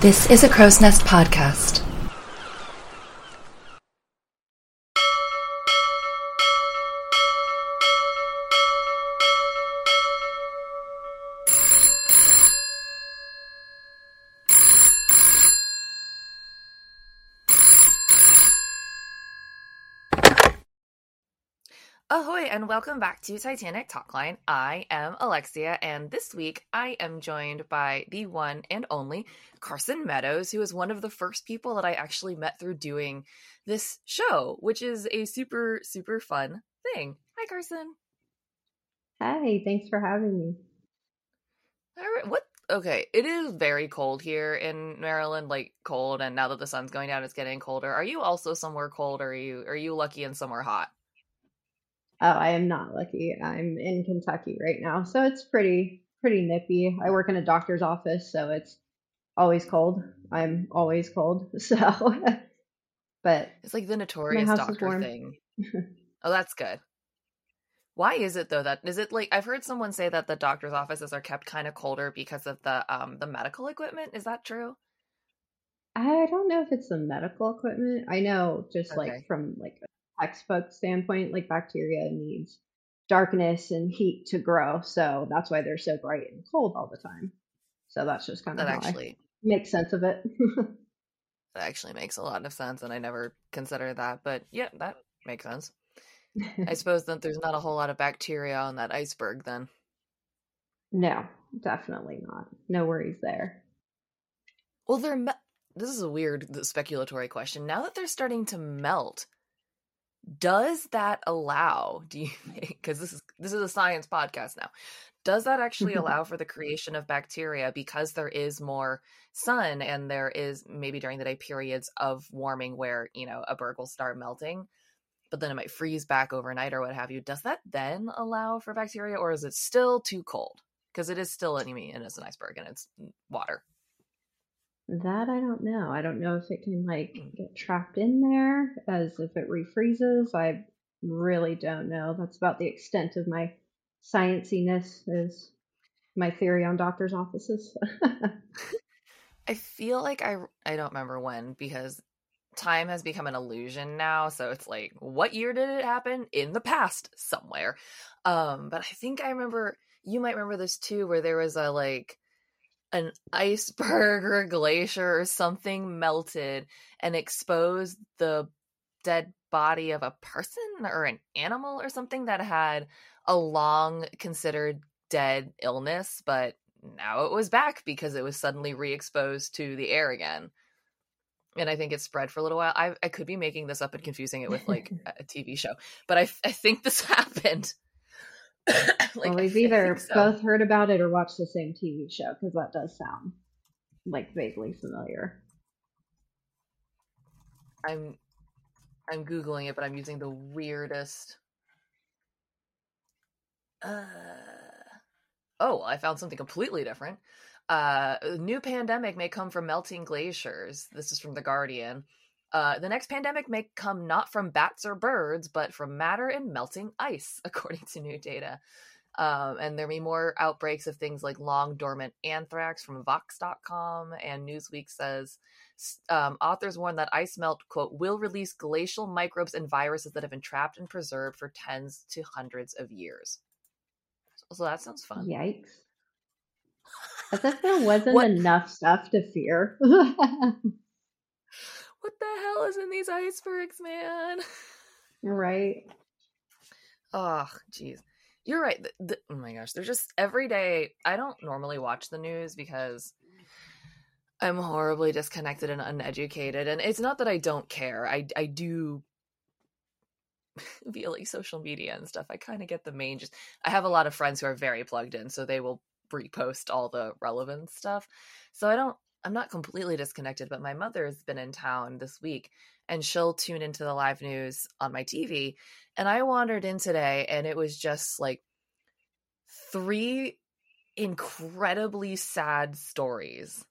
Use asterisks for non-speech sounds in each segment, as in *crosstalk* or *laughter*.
This is a Crow's Nest podcast. Ahoy, and welcome back to Titanic Talkline. I am Alexia, and this week I am joined by the one and only Carson Meadows, who is one of the first people that I actually met through doing this show, which is a super, super fun thing. Hi, Carson. Hi, thanks for having me. All right, what? Okay, it is very cold here in Maryland, like cold, and now that the sun's going down, it's getting colder. Are you also somewhere cold, or are you are you lucky in somewhere hot? Oh, I am not lucky. I'm in Kentucky right now, so it's pretty pretty nippy. I work in a doctor's office, so it's always cold. I'm always cold. *laughs* So, but It's like the notorious doctor thing. *laughs* oh, that's good. Why is it though that is it like I've heard someone say that the doctor's offices are kept kind of colder because of the um the medical equipment? Is that true? I don't know if it's the medical equipment. I know just Okay. like from like textbook standpoint, like bacteria needs darkness and heat to grow, so that's why they're so bright and cold all the time. So that's just kind of That how actually I make sense of it. *laughs* that actually makes a lot of sense and I never considered that, but yeah, that makes sense. I *laughs* suppose that there's not a whole lot of bacteria on that iceberg then. no, definitely not. No worries there. Well, they're me- this is a weird speculatory question. Now that they're starting to melt, does that allow? Do you *laughs* think because this is this is a science podcast now? Does that actually *laughs* allow for the creation of bacteria because there is more sun and there is maybe during the day periods of warming where you know a berg will start melting, but then it might freeze back overnight or what have you? Does that then allow for bacteria, or is it still too cold? Because it is still an, I mean, it is an iceberg and it's water. That I don't know. I don't know if it can like get trapped in there as if it refreezes. I really don't know. That's about the extent of my scienciness is my theory on doctors' offices. *laughs* I feel like I I don't remember when because time has become an illusion now. So it's like, what year did it happen? In the past, somewhere. Um, but I think I remember. You might remember this too, where there was a like an iceberg or *laughs* a glacier or something melted and exposed the dead body of a person or an animal or something that had a long considered dead illness, but now it was back because it was suddenly re-exposed to the air again. And I think it spread for a little while. I, I could be making this up and confusing it with like *laughs* a TV show, but I, I think this *laughs* happened. *coughs* like, well, we've I either think so. both heard about it or watched the same TV show because that does sound like vaguely familiar. I'm I'm googling it, but I'm using the weirdest. Uh, oh, I found something completely different. Uh, new pandemic may come from melting glaciers. This is from the Guardian. Uh, the next pandemic may come not from bats or birds, but from matter and melting ice, *laughs* according to new data. Um, and there may be more outbreaks of things like long dormant anthrax from Vox.com. And Newsweek says um, authors warn that ice melt, quote, will release glacial microbes and viruses that have been trapped and preserved for tens to hundreds of years. So, so that sounds fun. Yikes. *laughs* As if there wasn't What- enough stuff to fear. *laughs* What the hell is in these icebergs, man? *laughs* right. Oh, jeez. You're right. The, the, oh my gosh. They're just every day. I don't normally watch the news because I'm horribly disconnected and uneducated. And it's not that I don't care. I, I do *laughs* via like social media and stuff. I kind of get the main just I have a lot of friends who are very plugged in, so they will repost all the relevant stuff. So I don't I'm not completely disconnected, but my mother's been in town this week and she'll tune into the live news on my TV. And I wandered in today and it was just like three incredibly sad stories.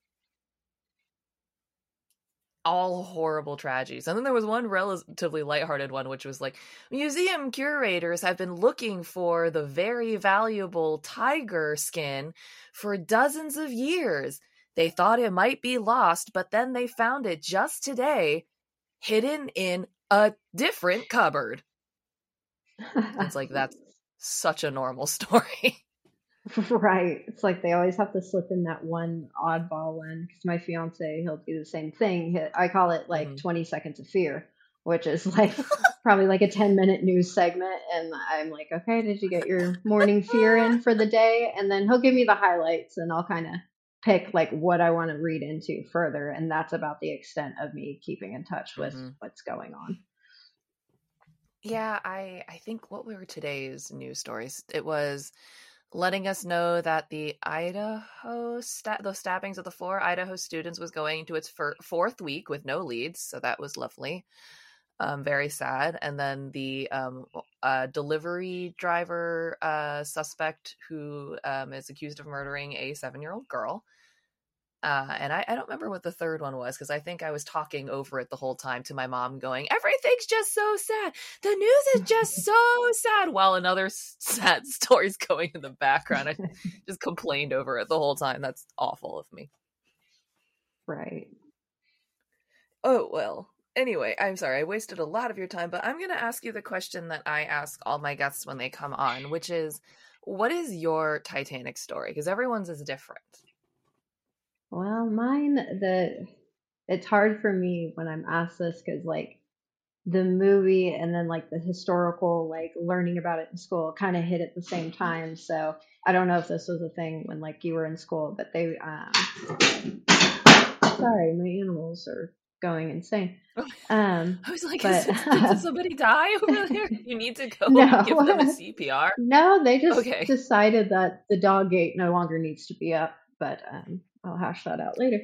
All horrible tragedies. And then there was one relatively lighthearted one, which was like museum curators have been looking for the very valuable tiger skin for dozens of years. They thought it might be lost, but then they found it just today, hidden in a different cupboard. It's like *laughs* that's such a normal *laughs* story. right. It's like they always have to slip in that one oddball one. Because my fiance, he'll do the same thing. I call it like Mhm. 20 seconds of fear, which is like *laughs* probably like a 10 minute news segment. And I'm like, okay, did you get your morning fear in for the day? And then he'll give me the highlights and I'll kind of pick like what I want to read into further. And that's about the extent of me keeping in touch with Mhm. what's going on. Yeah, I I think what were today's news stories? It was letting us know that the Idaho sta- those stabbings of the four Idaho students was going into its fir- fourth week with no leads, so that was lovely. Um, very sad. And then the um, uh, delivery driver uh, suspect who um, is accused of murdering a seven year old girl. Uh, and I, I don't remember what the third one was because I think I was talking over it the whole time to my mom, going, "Everything's just so sad. The news is just *laughs* so sad." While another sad *laughs* story's going in the background, I just complained over it the whole time. That's awful of me. Right. Oh well. Anyway, I'm sorry I wasted a lot of your time, but I'm going to ask you the question that I ask all my guests when they come on, which is, what is your Titanic story? Because everyone's is different. Well, mine, the it's hard for me when I'm asked this because like the movie and then like the historical like learning about it in school kind of hit at the same time. So I don't know if this was a thing when like you were in school, but they um sorry, my animals are going insane. *laughs* Um I was like, But- is, *laughs* did *laughs* somebody die over there? You need to go No. give them a CPR. no, they just Okay. decided that the dog gate no longer needs to be up, but um I'll hash that out later.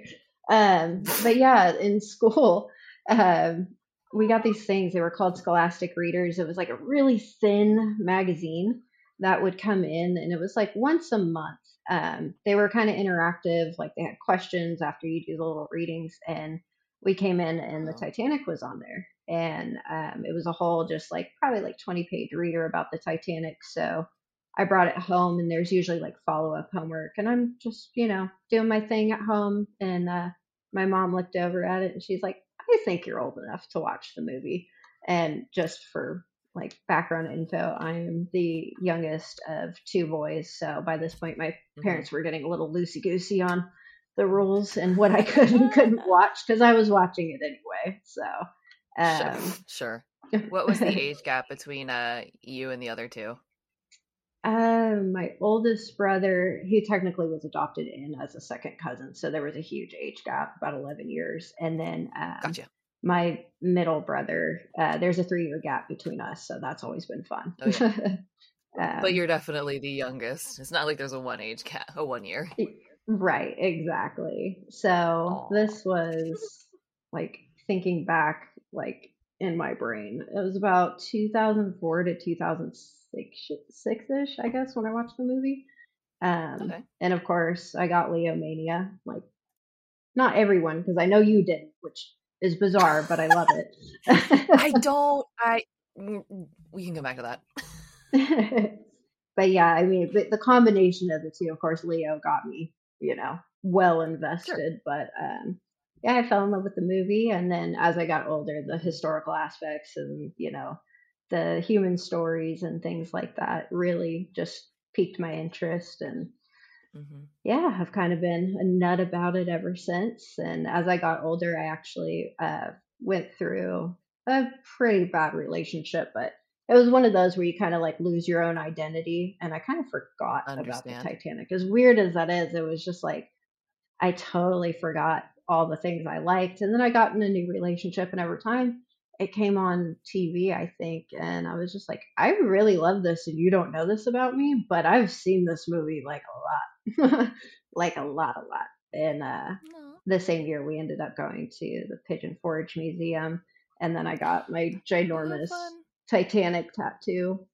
Um but yeah, in school, um we got these things, they were called scholastic readers. It was like a really thin magazine that would come in and it was like once a month. Um they were kind of interactive, like they had questions after you do the little readings and we came in and the. Titanic was on there. And um, it was a whole just like probably like 20 page reader about the Titanic. So I brought it home and there's usually like follow up homework. And I'm just, you know, doing my thing at home. And uh, my mom looked over at it and she's like, I think you're old enough to watch the movie. And just for like background info, I am the youngest of two boys. So by this point, my Mhm. parents were getting a little loosey goosey on the rules and what I *laughs* could and couldn't *laughs* watch because I was watching it anyway. So, um, Sure. sure. *laughs* What was the age gap between uh you and the other two? Um, my oldest brother, he technically was adopted in as a second cousin, so there was a huge age gap, about eleven years, and then um, Gotcha. my middle brother, uh, there's a three year gap between us, so that's always been fun. Oh, yeah. *laughs* Um, But you're definitely the youngest. It's not like there's a one age cat, a one year. Right, exactly. So Aw. this was like thinking back, like in my brain, it was about 2004 to 2006 ish, I guess, when I watched the movie. Um, Okay. And of course, I got Leo Mania. Like, not everyone, because I know you didn't, which is bizarre, but I love it. *laughs* I don't. I. We can go back to that. *laughs* but yeah, I mean, the, the combination of the two, of course, Leo got me, you know, well invested. But um, yeah, I fell in love with the movie, and then as I got older, the historical aspects and you know, the human stories and things like that really just piqued my interest and hmm yeah, I've kind of been a nut about it ever since. And as I got older, I actually uh, went through a pretty bad relationship, but it was one of those where you kind of like lose your own identity. And I kind of forgot about the Titanic. As weird as that is, it was just like I totally forgot all the things I liked. And then I got in a new relationship, and over time, it came on TV, I think, and I was just like, I really love this, and you don't know this about me, but I've seen this movie like a lot, *laughs* like a lot, a lot. And uh, No. the same year, we ended up going to the Pigeon Forge Museum, and then I got my ginormous. Titanic tattoo.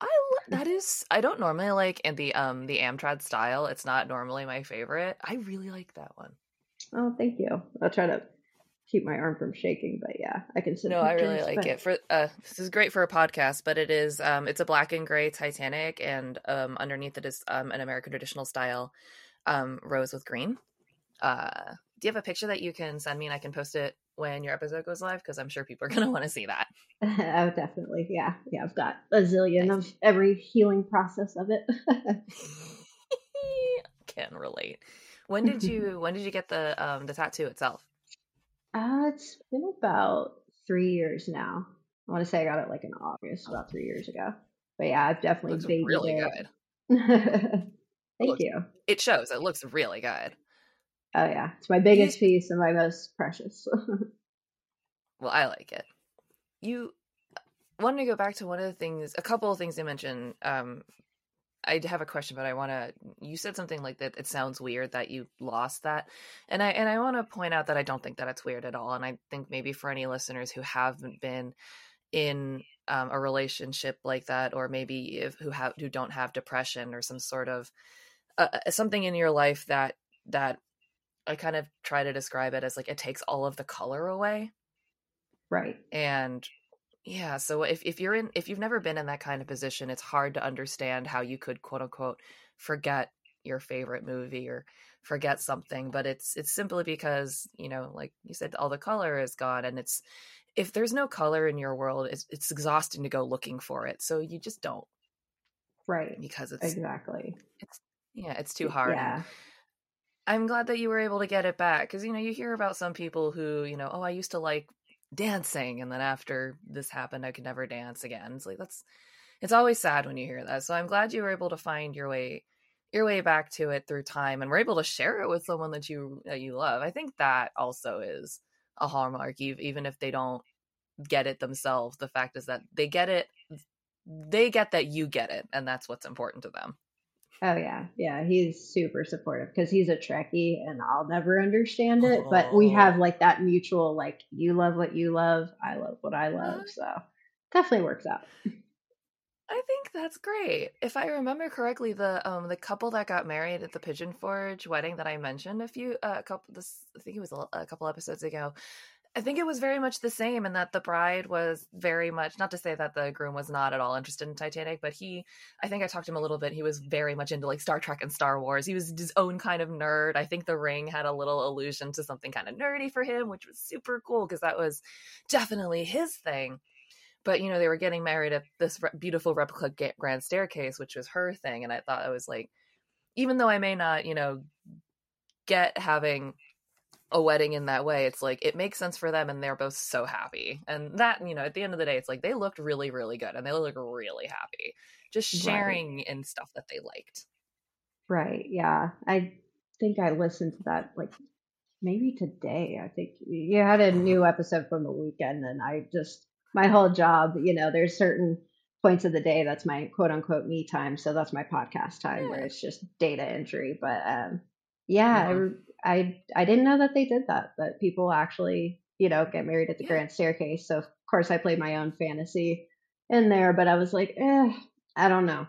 I lo- that is. I don't normally like in the um the Amtrad style. It's not normally my favorite. I really like that one. Oh, thank you. I'll try to keep my arm from shaking, but yeah, I can No, I really like but- it. For uh, this is great for a podcast, but it is um, it's a black and gray Titanic, and um, underneath it is um, an American traditional style um, Rose with Green. Uh, do you have a picture that you can send me and I can post it when your episode goes live? Because I'm sure people are going to want to see that. *laughs* oh, definitely. Yeah. Yeah. I've got a zillion nice. of every healing process of it. *laughs* *laughs* can relate. When did you when did you get the um the tattoo itself? Uh it's been about three years now. I want to say I got it like in August, about three years ago. But yeah, I've definitely babied really it. good. Thank looks, you. It shows. It looks really good. Oh yeah, it's my biggest you, piece and my most precious. *laughs* well, I like it. You wanted to go back to one of the things, a couple of things you mentioned. Um, I have a question, but I want to. You said something like that. It sounds weird that you lost that, and I and I want to point out that I don't think that it's weird at all. And I think maybe for any listeners who haven't been in um, a relationship like that, or maybe if who have who don't have depression or some sort of uh, uh, something in your life that that I kind of try to describe it as like it takes all of the color away, right? And yeah, so if if you're in if you've never been in that kind of position, it's hard to understand how you could quote unquote forget your favorite movie or forget something, but it's it's simply because, you know, like you said all the color is gone and it's if there's no color in your world, it's it's exhausting to go looking for it. So you just don't. Right. Because it's Exactly. It's yeah, it's too hard. Yeah. I'm glad that you were able to get it back because you know you hear about some people who you know oh I used to like dancing and then after this happened i could never dance again. It's like that's it's always sad when you hear that so i'm glad you were able to find your way your way back to it through time and we're able to share it with someone that you that you love. I think that also is a hallmark even if they don't get it themselves the fact is that they get it they get that you get it and that's what's important to them Oh yeah, yeah. He's super supportive because he's a Trekkie, and I'll never understand it. Oh. But we have like that mutual, like you love what you love, I love what I love. So definitely works out. I think that's great. If I remember correctly, the um the couple that got married at the Pigeon Forge wedding that I mentioned a few uh, a couple this I think it was a, a couple episodes ago, I think it was very much the same, and that the bride was very much not to say that the groom was not at all interested in Titanic, but he, I think I talked to him a little bit. He was very much into like Star Trek and Star Wars. He was his own kind of nerd. I think the ring had a little allusion to something kind of nerdy for him, which was super cool because that was definitely his thing. But you know, they were getting married at this re- beautiful replica grand staircase, which was her thing, and I thought I was like, even though I may not, you know, get having a wedding in that way it's like it makes sense for them and they're both so happy and that you know at the end of the day it's like they looked really really good and they look really happy just sharing right. in stuff that they liked right yeah i think i listened to that like maybe today i think you had a new episode from the weekend and i just my whole job you know there's certain points of the day that's my quote unquote me time so that's my podcast time yeah. where it's just data entry but um yeah, yeah. I I I didn't know that they did that. That people actually, you know, get married at the yeah. grand staircase. So of course I played my own fantasy in there, but I was like, eh, I don't know.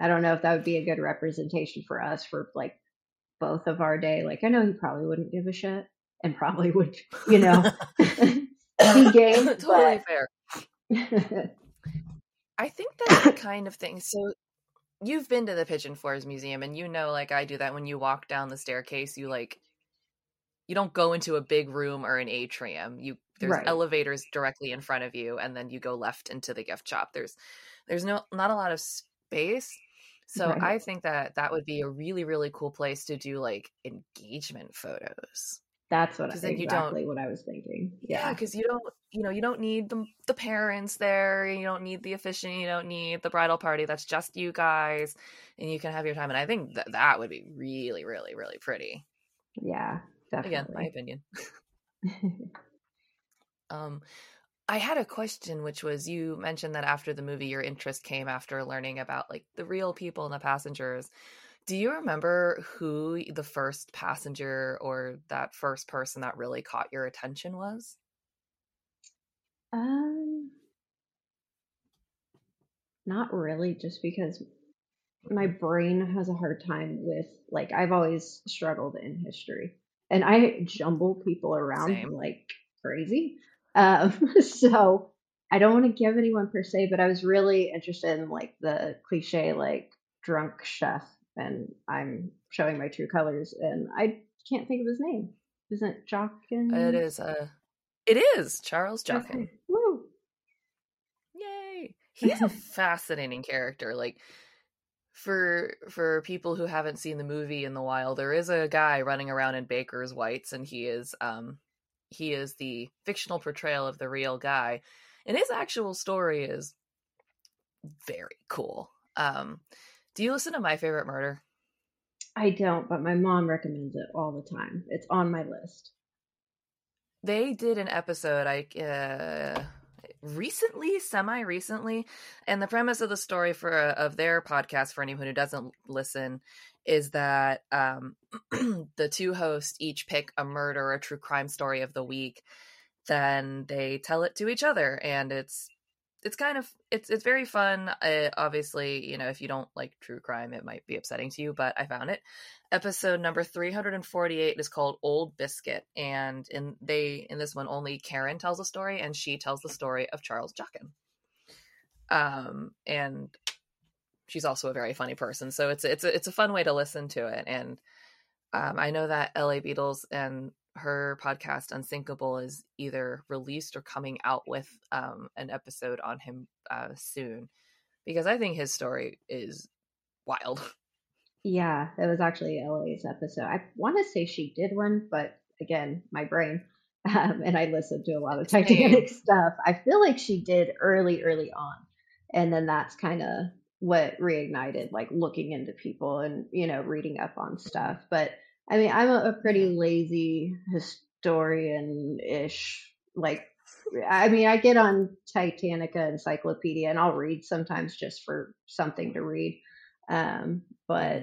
I don't know if that would be a good representation for us for like both of our day. Like I know he probably wouldn't give a shit and probably would, you know, *laughs* be *laughs* game. totally fair. *laughs* I think that's the kind of thing. So you've been to the Pigeon Forge Museum and you know like I do that when you walk down the staircase you like you don't go into a big room or an atrium. You there's right. elevators directly in front of you and then you go left into the gift shop. There's there's no not a lot of space. So right. I think that that would be a really really cool place to do like engagement photos. That's what I, exactly you don't, what I was thinking. Yeah, because yeah, you don't, you know, you don't need the the parents there. You don't need the officiant. You don't need the bridal party. That's just you guys, and you can have your time. And I think that that would be really, really, really pretty. Yeah, Definitely. Again, my opinion. *laughs* um, I had a question, which was you mentioned that after the movie, your interest came after learning about like the real people and the passengers. Do you remember who the first passenger or that first person that really caught your attention was? Um, not really, just because my brain has a hard time with like I've always struggled in history and I jumble people around Same. like crazy. Um, *laughs* so I don't want to give anyone per se, but I was really interested in like the cliche like drunk chef and I'm showing my true colors. And I can't think of his name. Isn't it Joughin? It is. Uh, it is Charles Joughin. Woo. Yay! He's *laughs* a fascinating character. Like for for people who haven't seen the movie in the while, there is a guy running around in Baker's whites, and he is um he is the fictional portrayal of the real guy, and his actual story is very cool. Um, do you listen to My Favorite Murder? I don't, but my mom recommends it all the time. It's on my list. They did an episode I uh recently, semi recently, and the premise of the story for of their podcast for anyone who doesn't listen is that um *clears throat* the two hosts each pick a murder a true crime story of the week. Then they tell it to each other and it's it's kind of it's it's very fun. Uh, obviously, you know, if you don't like true crime, it might be upsetting to you, but I found it. Episode number 348 is called Old Biscuit and in they in this one only Karen tells a story and she tells the story of Charles Joughin. Um and she's also a very funny person, so it's it's a, it's a fun way to listen to it and um, I know that LA Beatles and her podcast Unsinkable is either released or coming out with um, an episode on him uh, soon because I think his story is wild. *laughs* Yeah, it was actually LA's episode. I want to say she did one, but again, my brain. *laughs* Um, and I listened to a lot of Titanic *laughs* stuff. I feel like she did early, early on. And then that's kind of what reignited like looking into people and, you know, reading up on stuff. But I mean, I'm a, a pretty lazy historian ish. Like, I mean, I get on Titanica Encyclopedia and I'll read sometimes just for something to read. Um, but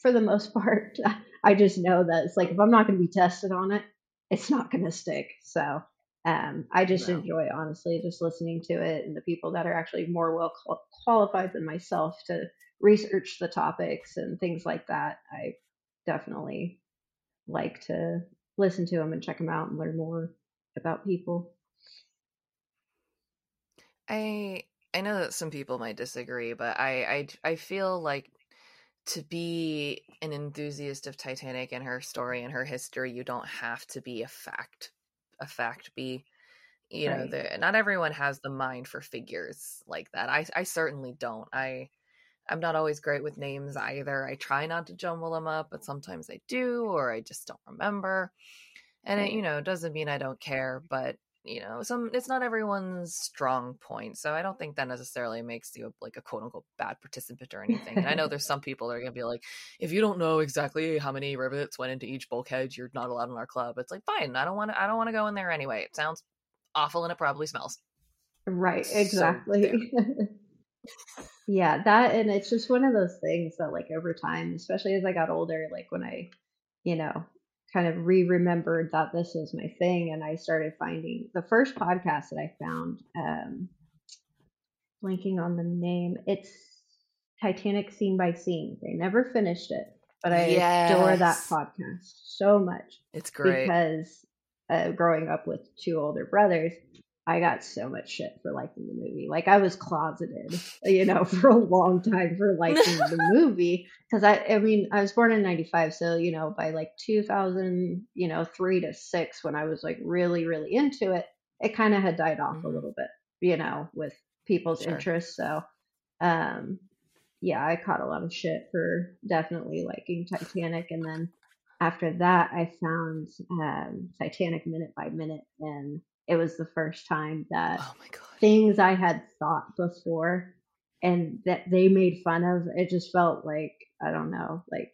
for the most *laughs* part, I just know that it's like if I'm not going to be tested on it, it's not going to stick. So um, I just no. enjoy honestly just listening to it and the people that are actually more well qualified than myself to research the topics and things like that. I definitely like to listen to them and check them out and learn more about people. I I know that some people might disagree, but I I I feel like to be an enthusiast of Titanic and her story and her history, you don't have to be a fact a fact be. You right. know, the, not everyone has the mind for figures like that. I I certainly don't. I I'm not always great with names either. I try not to jumble them up, but sometimes I do, or I just don't remember. And it, you know, doesn't mean I don't care, but you know, some it's not everyone's strong point. So I don't think that necessarily makes you like a quote unquote bad participant or anything. And I know there's *laughs* some people that are gonna be like, if you don't know exactly how many rivets went into each bulkhead, you're not allowed in our club. It's like fine, I don't want to. I don't want to go in there anyway. It sounds awful and it probably smells. Right. Exactly. So *laughs* Yeah, that and it's just one of those things that like over time, especially as I got older, like when I, you know, kind of re-remembered that this was my thing and I started finding the first podcast that I found, um blanking on the name. It's Titanic scene by scene. They never finished it, but I yes. adore that podcast so much. It's great because uh, growing up with two older brothers, I got so much shit for liking the movie. Like I was closeted, you know, *laughs* for a long time for liking the *laughs* movie because I, I mean, I was born in '95, so you know, by like 2000, you know, three to six, when I was like really, really into it, it kind of had died off mm-hmm. a little bit, you know, with people's sure. interest. So, um, yeah, I caught a lot of shit for definitely liking Titanic, and then after that, I found um, Titanic minute by minute and it was the first time that oh things I had thought before and that they made fun of, it just felt like, I don't know, like,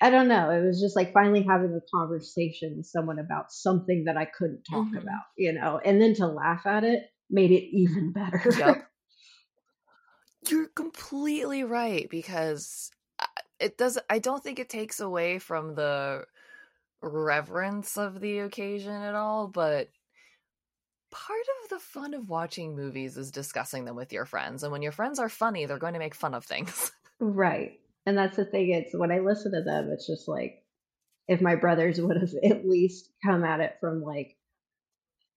I don't know. It was just like finally having a conversation with someone about something that I couldn't talk mm-hmm. about, you know, and then to laugh at it made it even better. Yep. *laughs* You're completely right because uh, it does I don't think it takes away from the reverence of the occasion at all, but part of the fun of watching movies is discussing them with your friends. And when your friends are funny, they're going to make fun of things. *laughs* Right. And that's the thing. It's when I listen to them, it's just like if my brothers would have at least come at it from like,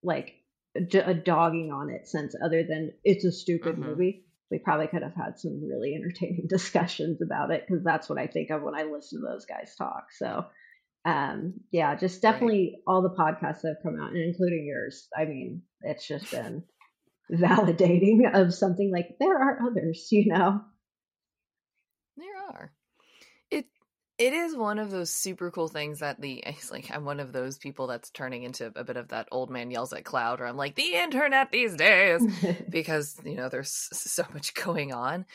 like a dogging on it sense other than it's a stupid mm-hmm. movie. we probably could have had some really entertaining *laughs* discussions about it because that's what I think of when I listen to those guys talk. So, um, yeah, just definitely right. all the podcasts that have come out, and including yours. I mean, it's just been validating *laughs* of something like there are others, you know. There are. It it is one of those super cool things that the *laughs* it's like I'm one of those people that's turning into a bit of that old man yells at cloud or I'm like the internet these days *laughs* because you know there's so much going on.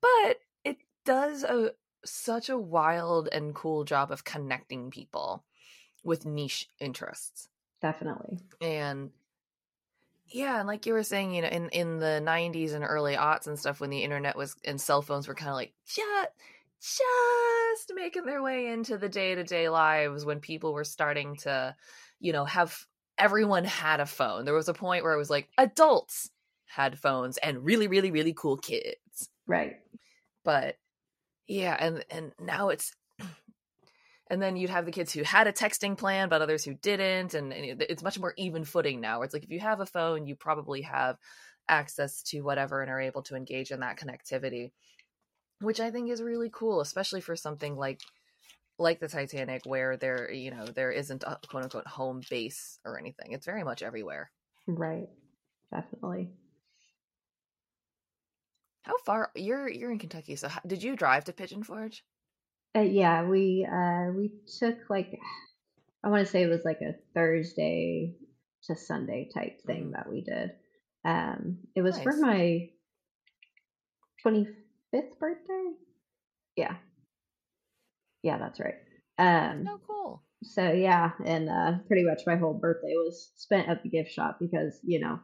But it does a such a wild and cool job of connecting people with niche interests. Definitely. And yeah, and like you were saying, you know, in in the '90s and early aughts and stuff, when the internet was and cell phones were kind of like just just making their way into the day to day lives, when people were starting to, you know, have everyone had a phone. There was a point where it was like adults had phones and really, really, really cool kids. Right. But yeah, and and now it's *clears throat* and then you'd have the kids who had a texting plan but others who didn't and, and, it's much more even footing now it's like if you have a phone you probably have access to whatever and are able to engage in that connectivity which i think is really cool especially for something like like the titanic where there you know there isn't a quote unquote home base or anything. It's very much everywhere. Right. Definitely how far you're you're in kentucky so how, did you drive to pigeon forge uh, yeah, we uh we took like *sighs* I want to say it was like a Thursday to Sunday type thing mm-hmm. that we did. Um, it was nice. for my twenty fifth birthday. Yeah, yeah, that's right. Um, oh, cool. So yeah, and uh, pretty much my whole birthday was spent at the gift shop because you know,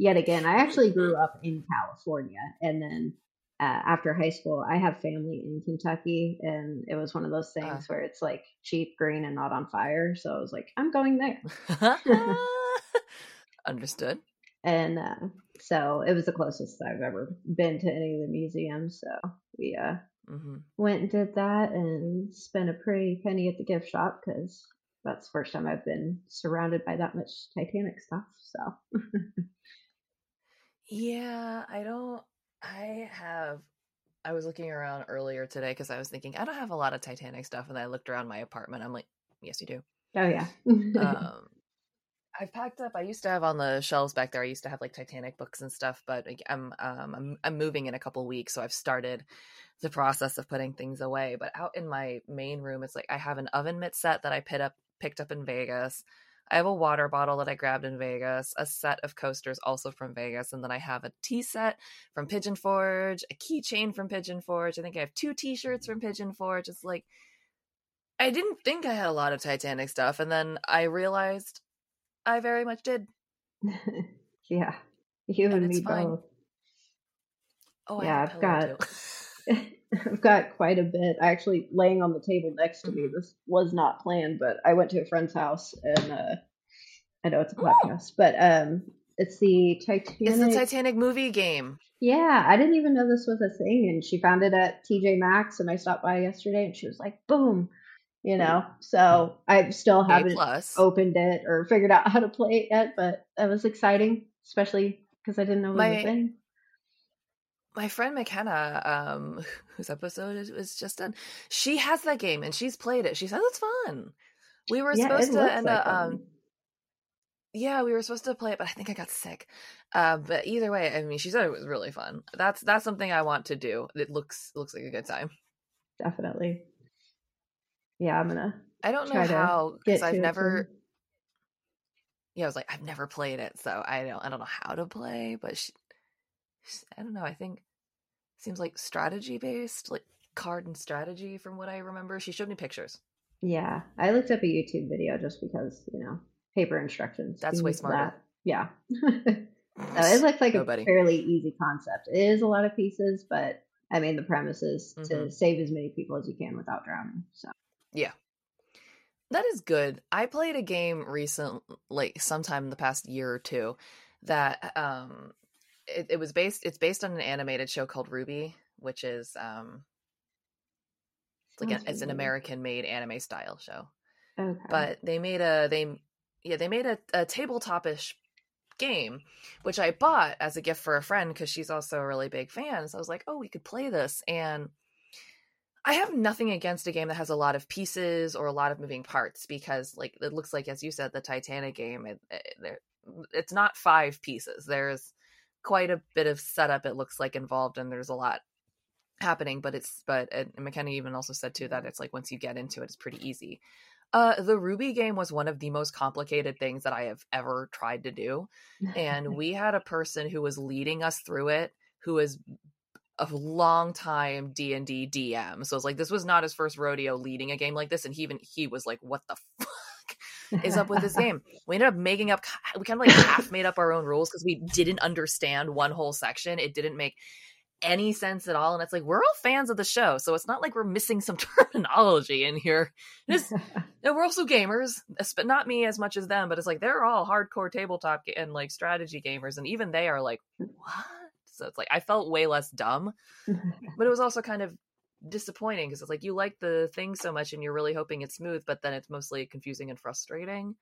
yet again, I actually grew up in California, and then uh, after high school, I have family in Kentucky, and it was one of those things uh. where it's like cheap, green, and not on fire. So I was like, I'm going there. *laughs* Understood. And uh, so it was the closest I've ever been to any of the museums. So we uh, mm-hmm. went and did that and spent a pretty penny at the gift shop because that's the first time I've been surrounded by that much Titanic stuff. So. *laughs* yeah, I don't. I have. I was looking around earlier today because I was thinking I don't have a lot of Titanic stuff, and I looked around my apartment. I'm like, yes, you do. Oh yeah. *laughs* um, I've packed up. I used to have on the shelves back there. I used to have like Titanic books and stuff, but I'm um, I'm I'm moving in a couple weeks, so I've started the process of putting things away. But out in my main room, it's like I have an oven mitt set that I picked up picked up in Vegas. I have a water bottle that I grabbed in Vegas, a set of coasters also from Vegas, and then I have a tea set from Pigeon Forge, a keychain from Pigeon Forge. I think I have two t-shirts from Pigeon Forge. It's like I didn't think I had a lot of Titanic stuff, and then I realized I very much did. *laughs* yeah, you and, and me fine. both. Oh, yeah, I've got. *laughs* *laughs* *laughs* I've got quite a bit actually laying on the table next to me. Mm-hmm. This was not planned, but I went to a friend's house and uh, I know it's a podcast, but um, it's the Titanic. It's the Titanic movie game. Yeah, I didn't even know this was a thing, and she found it at TJ Maxx, and I stopped by yesterday, and she was like, "Boom." You know, so I still haven't opened it or figured out *laughs* how to play it yet, but that was exciting, especially because I didn't know it was a thing my friend McKenna, um, *laughs* whose episode was just done, she has that game and she's played it. She says it's fun. We were yeah, supposed to end like um, yeah, we were supposed to play it, but I think I got sick. Uh, but either way, I mean, she said it was really fun. That's that's something I want to do. It looks looks like a good time. Definitely. Yeah, I'm gonna. I don't know how because I've never. Yeah, I was like, I've never played it, so I don't. I don't know how to play, but she, I don't know. I think seems like strategy based, like card and strategy from what I remember. She showed me pictures. Yeah, I looked up a YouTube video just because you know paper instructions. That's way smarter. That. Yeah. no, it looks like Nobody. a fairly easy concept. It is a lot of pieces, but I mean the premise is mm-hmm. to save as many people as you can without drowning. So yeah. That is good. I played a game recently, like sometime in the past year or two, that um it, it, was based it's based on an animated show called RWBY which is um it's like a, it's an American made anime style show. Okay. But they made a they yeah, they made a, a tabletopish game, which I bought as a gift for a friend because she's also a really big fan. So I was like, oh, we could play this. And I have nothing against a game that has a lot of pieces or a lot of moving parts because, like, it looks like, as you said, the Titanic game, it, it, it's not five pieces. There's quite a bit of setup, it looks like, involved, and there's a lot happening. But it's, but, and McKenna even also said, too, that it's like once you get into it, it's pretty easy. Uh, the RWBY game was one of the most complicated things that I have ever tried to do. And *laughs* we had a person who was leading us through it who was a long time D&D DM. So it's like this was not his first rodeo leading a game like this and he even he was like what the *laughs* fuck is up with this *laughs* game? We ended up making up we kind of like half made up our own rules cuz we didn't understand one whole section. It didn't make any sense at all and it's like we're all fans of the show so it's not like we're missing some *laughs* terminology in here it's, *laughs* we're also gamers but not me as much as them but it's like they're all hardcore tabletop and like strategy gamers and even they are like what so it's like I felt way less dumb, but it was also kind of disappointing because it's like you like the thing so much and you're really hoping it's smooth, but then it's mostly confusing and frustrating.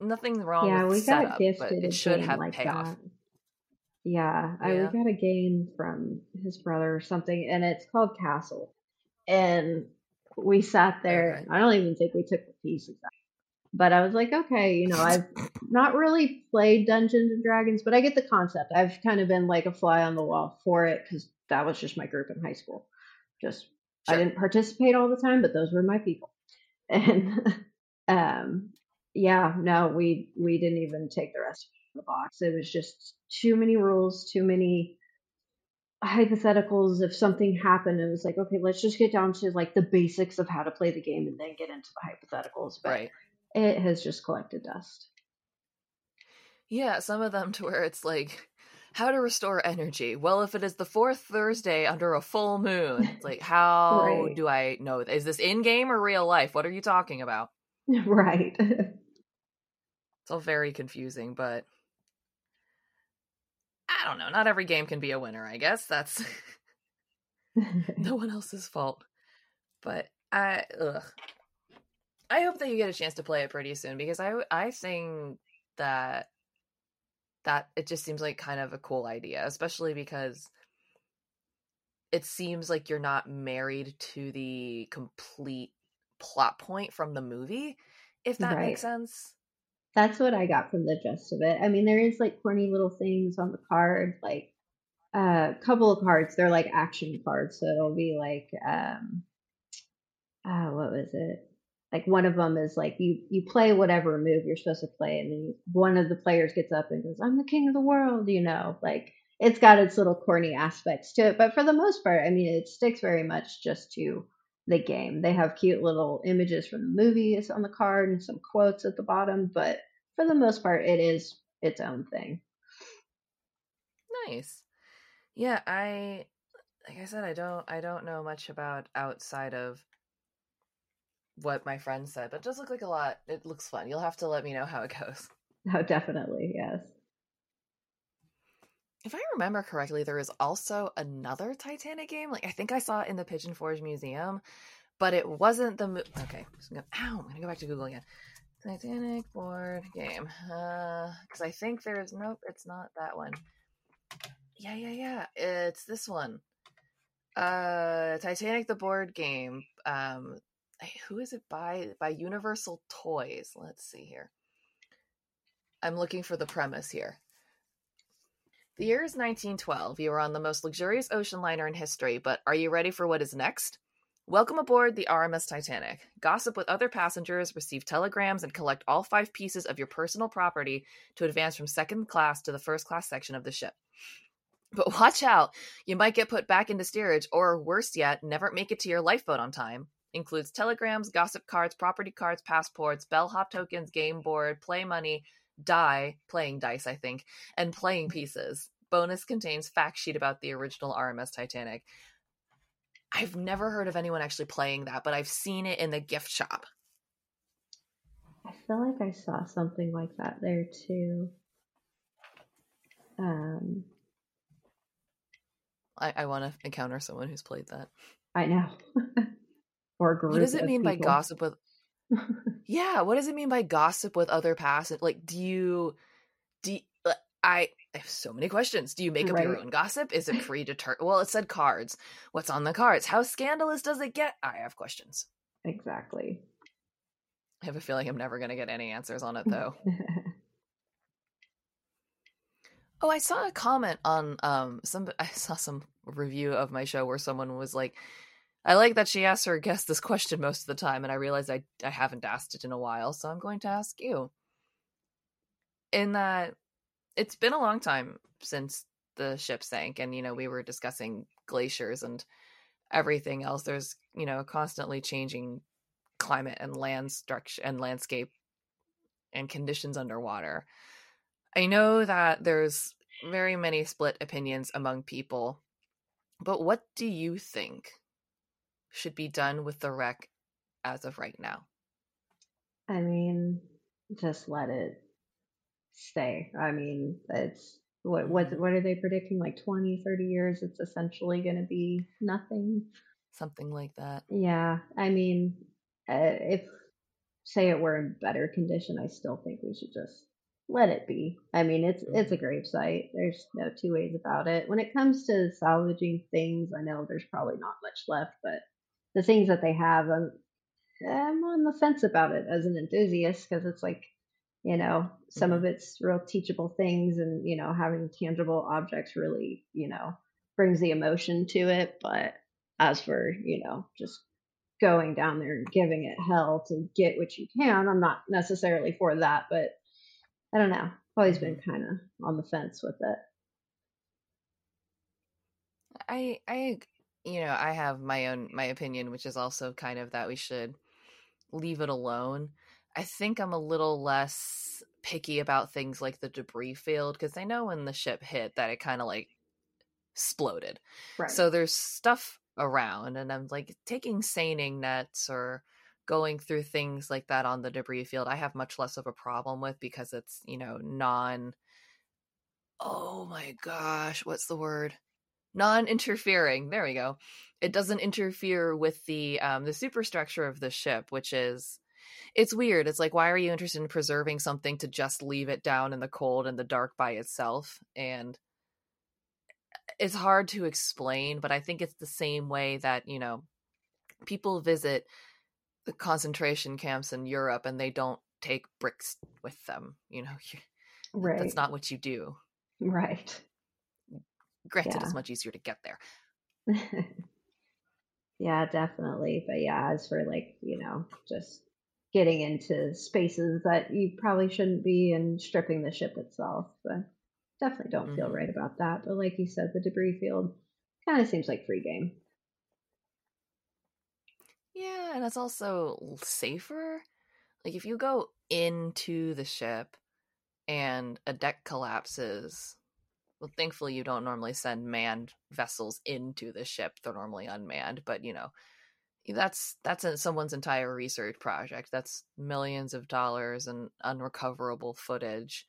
Nothing wrong yeah, with we setup, got gifted it should have like payoff. That. Yeah, I we got a game from his brother or something, and it's called Castle. And we sat there. Okay. I don't even think we took the pieces out. But I was like, okay, you know, I've not really played Dungeons and Dragons, but I get the concept. I've kind of been like a fly on the wall for it because that was just my group in high school. Just sure. I didn't participate all the time, but those were my people. *laughs* And um, yeah, no, we we didn't even take the rest of the box. It was just too many rules, too many hypotheticals if something happened it was like okay let's just get down to like the basics of how to play the game and then get into the hypotheticals but right it has just collected dust. Yeah, some of them to where it's like how to restore energy. Well, if it is the fourth Thursday under a full moon, it's like *laughs* how right. do I know? Is this in game or real life? What are you talking about? *laughs* Right. *laughs* it's all very confusing, but I don't know. Not every game can be a winner, I guess. That's no one else's fault. But I ugh, I hope that you get a chance to play it pretty soon because I I think that that it just seems like kind of a cool idea, especially because it seems like you're not married to the complete plot point from the movie, if that right. makes sense. That's what I got from the gist of it. I mean, there is like corny little things on the card, like a uh, couple of cards. They're like action cards, so it'll be like, um, uh, what was it? Like one of them is like you you play whatever move you're supposed to play and then one of the players gets up and goes i'm the king of the world you know? Like it's got its little corny aspects to it but for the most part i mean it sticks very much just to the game. They have cute little images from the movies on the card and some quotes at the bottom but for the most part it is its own thing. Nice. Yeah i like i said i don't i don't know much about outside of what my friend said, but it does look like a lot. It looks fun. You'll have to let me know how it goes. *laughs* Oh, definitely, yes. If I remember correctly, there is also another Titanic game. Like I think I saw it in the Pigeon Forge Museum, but it wasn't the. Mo- okay, I'm gonna, ow, I'm gonna go back to Google again. Titanic board game. Because uh, I think there's nope, it's not that one. Yeah, yeah, yeah. It's this one. Uh, Titanic the board game. Um, who is it by by Universal Toys? Let's see here. I'm looking for the premise here. The year is 1912. You are on the most luxurious ocean liner in history, but are you ready for what is next? Welcome aboard the RMS Titanic. Gossip with other passengers, receive telegrams, and collect all five pieces of your personal property to advance from second class to the first class section of the ship. But *laughs* watch out, you might get put back into steerage, or worse yet, never make it to your lifeboat on time includes telegrams, gossip cards, property cards, passports, bellhop tokens, game board, play money, die, playing dice, I think, and playing pieces. Bonus contains fact sheet about the original RMS Titanic. I've never heard of anyone actually playing that, but I've seen it in the gift shop. I feel like I saw something like that there too. Um, I, I want to encounter someone who's played that. I know. *laughs* or group. What does it mean people. by gossip with *laughs* yeah, what does it mean by gossip with other passengers? Like, do you, do you, I, I have so many questions. Do you make up Right. your own gossip? Is it predetermined? Well, it said cards. What's on the cards? How scandalous does it get? I have questions. exactly. I have a feeling I'm never going to get any answers on it, *laughs* though. Oh, I saw a comment on um some I saw some review of my show where someone was like I like that she asks her guest this question most of the time and I realized I I haven't asked it in a while, so I'm going to ask you. In that it's been a long time since the ship sank and you know we were discussing glaciers and everything else there's you know constantly changing climate and land structure and landscape and conditions underwater I know that there's very many split opinions among people, but what do you think should be done with the wreck as of right now? I mean, just let it stay. I mean, it's what what what are they predicting? Like 20, 30 years, it's essentially going to be nothing. Something like that. Yeah, I mean, uh, if say it were in better condition, I still think we should just let it be. I mean, it's it's a grave site. There's no two ways about it. When it comes to salvaging things, I know there's probably not much left, but the things that they have, I'm I'm on the fence about it as an enthusiast because it's like, you know, some of mm-hmm. it's real teachable things, and you know, having tangible objects really, you know, brings the emotion to it. But as for you know, just going down there and giving it hell to get what you can, I'm not necessarily for that, but I don't know. I've always been mm-hmm. kind of on the fence with it. I I you know, I have my own my opinion which is also kind of that we should leave it alone. I think I'm a little less picky about things like the debris field because I know when the ship hit that it kind of like exploded. Right. So there's stuff around, and I'm like taking seining nets or going through things like that on the debris field. I have much less of a problem with because it's you know non. Oh my gosh, what's the word? Non-interfering. There we go. It doesn't interfere with the um, the superstructure of the ship, which is it's weird. It's like why are you interested in preserving something to just leave it down in the cold and the dark by itself? And it's hard to explain, but I think it's the same way that, you know, people visit the concentration camps in Europe and they don't take bricks with them. You know, *laughs* right. that's not what you do. right. Granted, Yeah. it's much easier to get there. *laughs* yeah, definitely. But yeah, as for like, you know, just getting into spaces that you probably shouldn't be and stripping the ship itself. But definitely don't feel Mhm. right about that. But like you said, the debris field kind of seems like free game. Yeah, and it's also safer. Like if you go into the ship and a deck collapses, well, thankfully you don't normally send manned vessels into the ship. They're normally unmanned, but you know, that's that's someone's entire research project. That's millions of dollars and unrecoverable footage.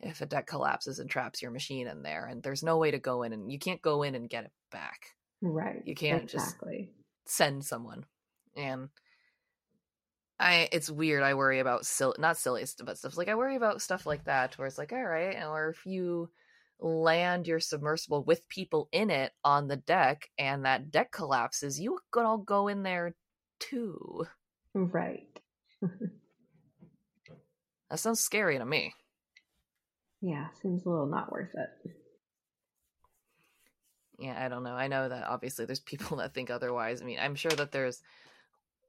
If a deck collapses and traps your machine in there, and there's no way to go in, and you can't go in and get it back. Right. You can't just send someone and i it's weird i worry about silly not silly stuff but stuff like i worry about stuff like that where it's like all right or if you land your submersible with people in it on the deck and that deck collapses you could all go in there too Right. *laughs* that sounds scary to me Yeah, seems a little not worth it. yeah i don't know i know that obviously there's people *laughs* that think otherwise i mean i'm sure that there's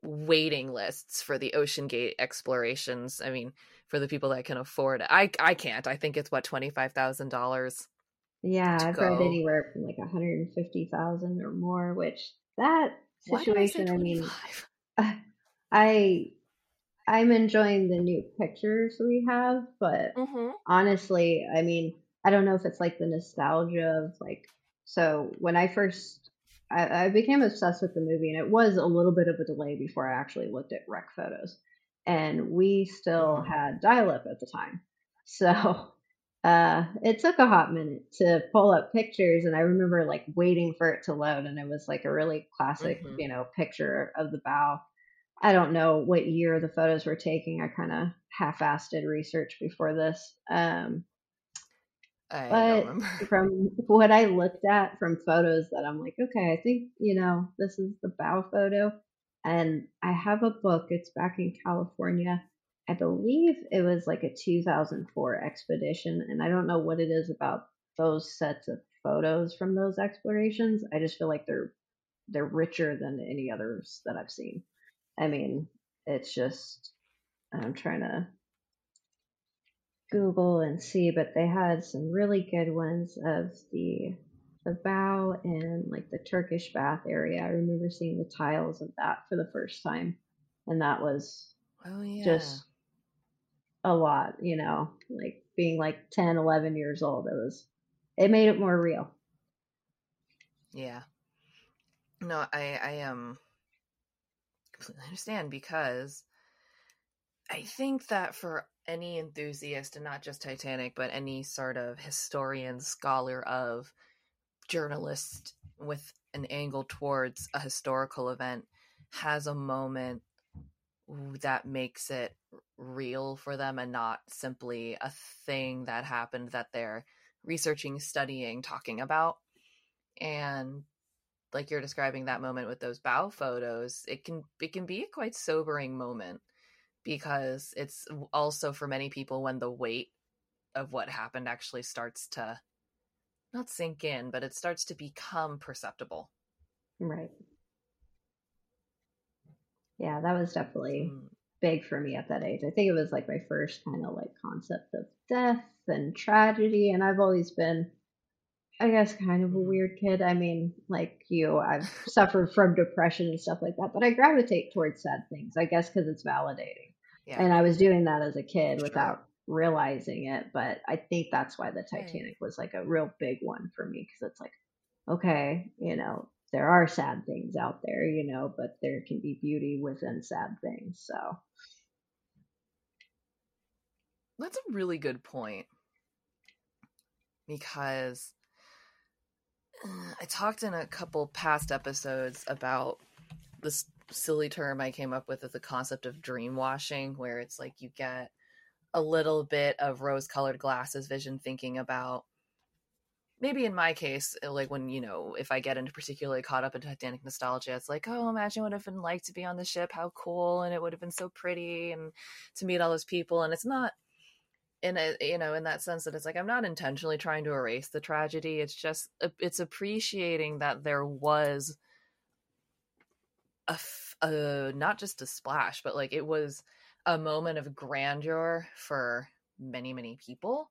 waiting lists for the OceanGate explorations i mean for the people that can afford it i i can't i think it's what $25000 Yeah, I've read anywhere from like 150,000 or more, which that did I situation, I, mean, 25? *laughs* I I'm enjoying the new pictures we have, but Mhm. honestly, I mean, I don't know if it's like the nostalgia of like so when I first I, I became obsessed with the movie and it was a little bit of a delay before I actually looked at wreck photos. And we still Mhm. had dial up at the time. So *laughs* uh it took a hot minute to pull up pictures and I remember like waiting for it to load and it was like a really classic, Mhm. you know, picture of the bow. I don't know what year the photos were taking. I kind of half-assed research before this. Um, I but *laughs* from what I looked at from photos that I'm like, okay, I think, you know, this is the bow photo. And I have a book, it's back in California. I believe it was like a 2004 expedition. And I don't know what it is about those sets of photos from those explorations. I just feel like they're they're richer than any others that I've seen. I mean, it's just I'm trying to Google and see, but they had some really good ones of the the bow and like the Turkish bath area. I remember seeing the tiles of that for the first time, and that was Oh yeah. just a lot, you know, like being like 10, 11 years old. It was it made it more real. Yeah. No, I I um completely understand because I think that for any enthusiast and not just Titanic, but any sort of historian, scholar of journalist with an angle towards a historical event has a moment that makes it real for them and not simply a thing that happened that they're researching, studying, talking about. And like you're describing that moment with those bow photos, it can it can be a quite sobering moment because it's also for many people when the weight of what happened actually starts to not sink in, but it starts to become perceptible. Right. Yeah, that was definitely Mm. big for me at that age. I think it was like my first kind of like concept of death and tragedy. And I've always been, I guess, kind of a Mhm. weird kid. I mean, like you, I've suffered from depression and stuff like that, but I gravitate towards sad things, I guess, because it's validating. Yeah. And I was doing that as a kid Sure. without realizing it. But I think that's why the. Titanic was like a real big one for me because it's like, okay, you know, there are sad things out there, you know, but there can be beauty within sad things. So, That's a really good point because uh, I talked in a couple past episodes about this silly term I came up with as the concept of dream washing, where it's like you get a little bit of rose colored glasses vision thinking about maybe in my case, uh, like when, you know, if I get into particularly caught up in Titanic nostalgia, it's like, oh, imagine what it would have been like to be on the ship, how cool, and it would have been so pretty, and to meet all those people. And it's not in a you know in that sense that it's like i'm not intentionally trying to erase the tragedy it's just it's appreciating that there was a, a uh, not just a splash but like it was a moment of grandeur for many many people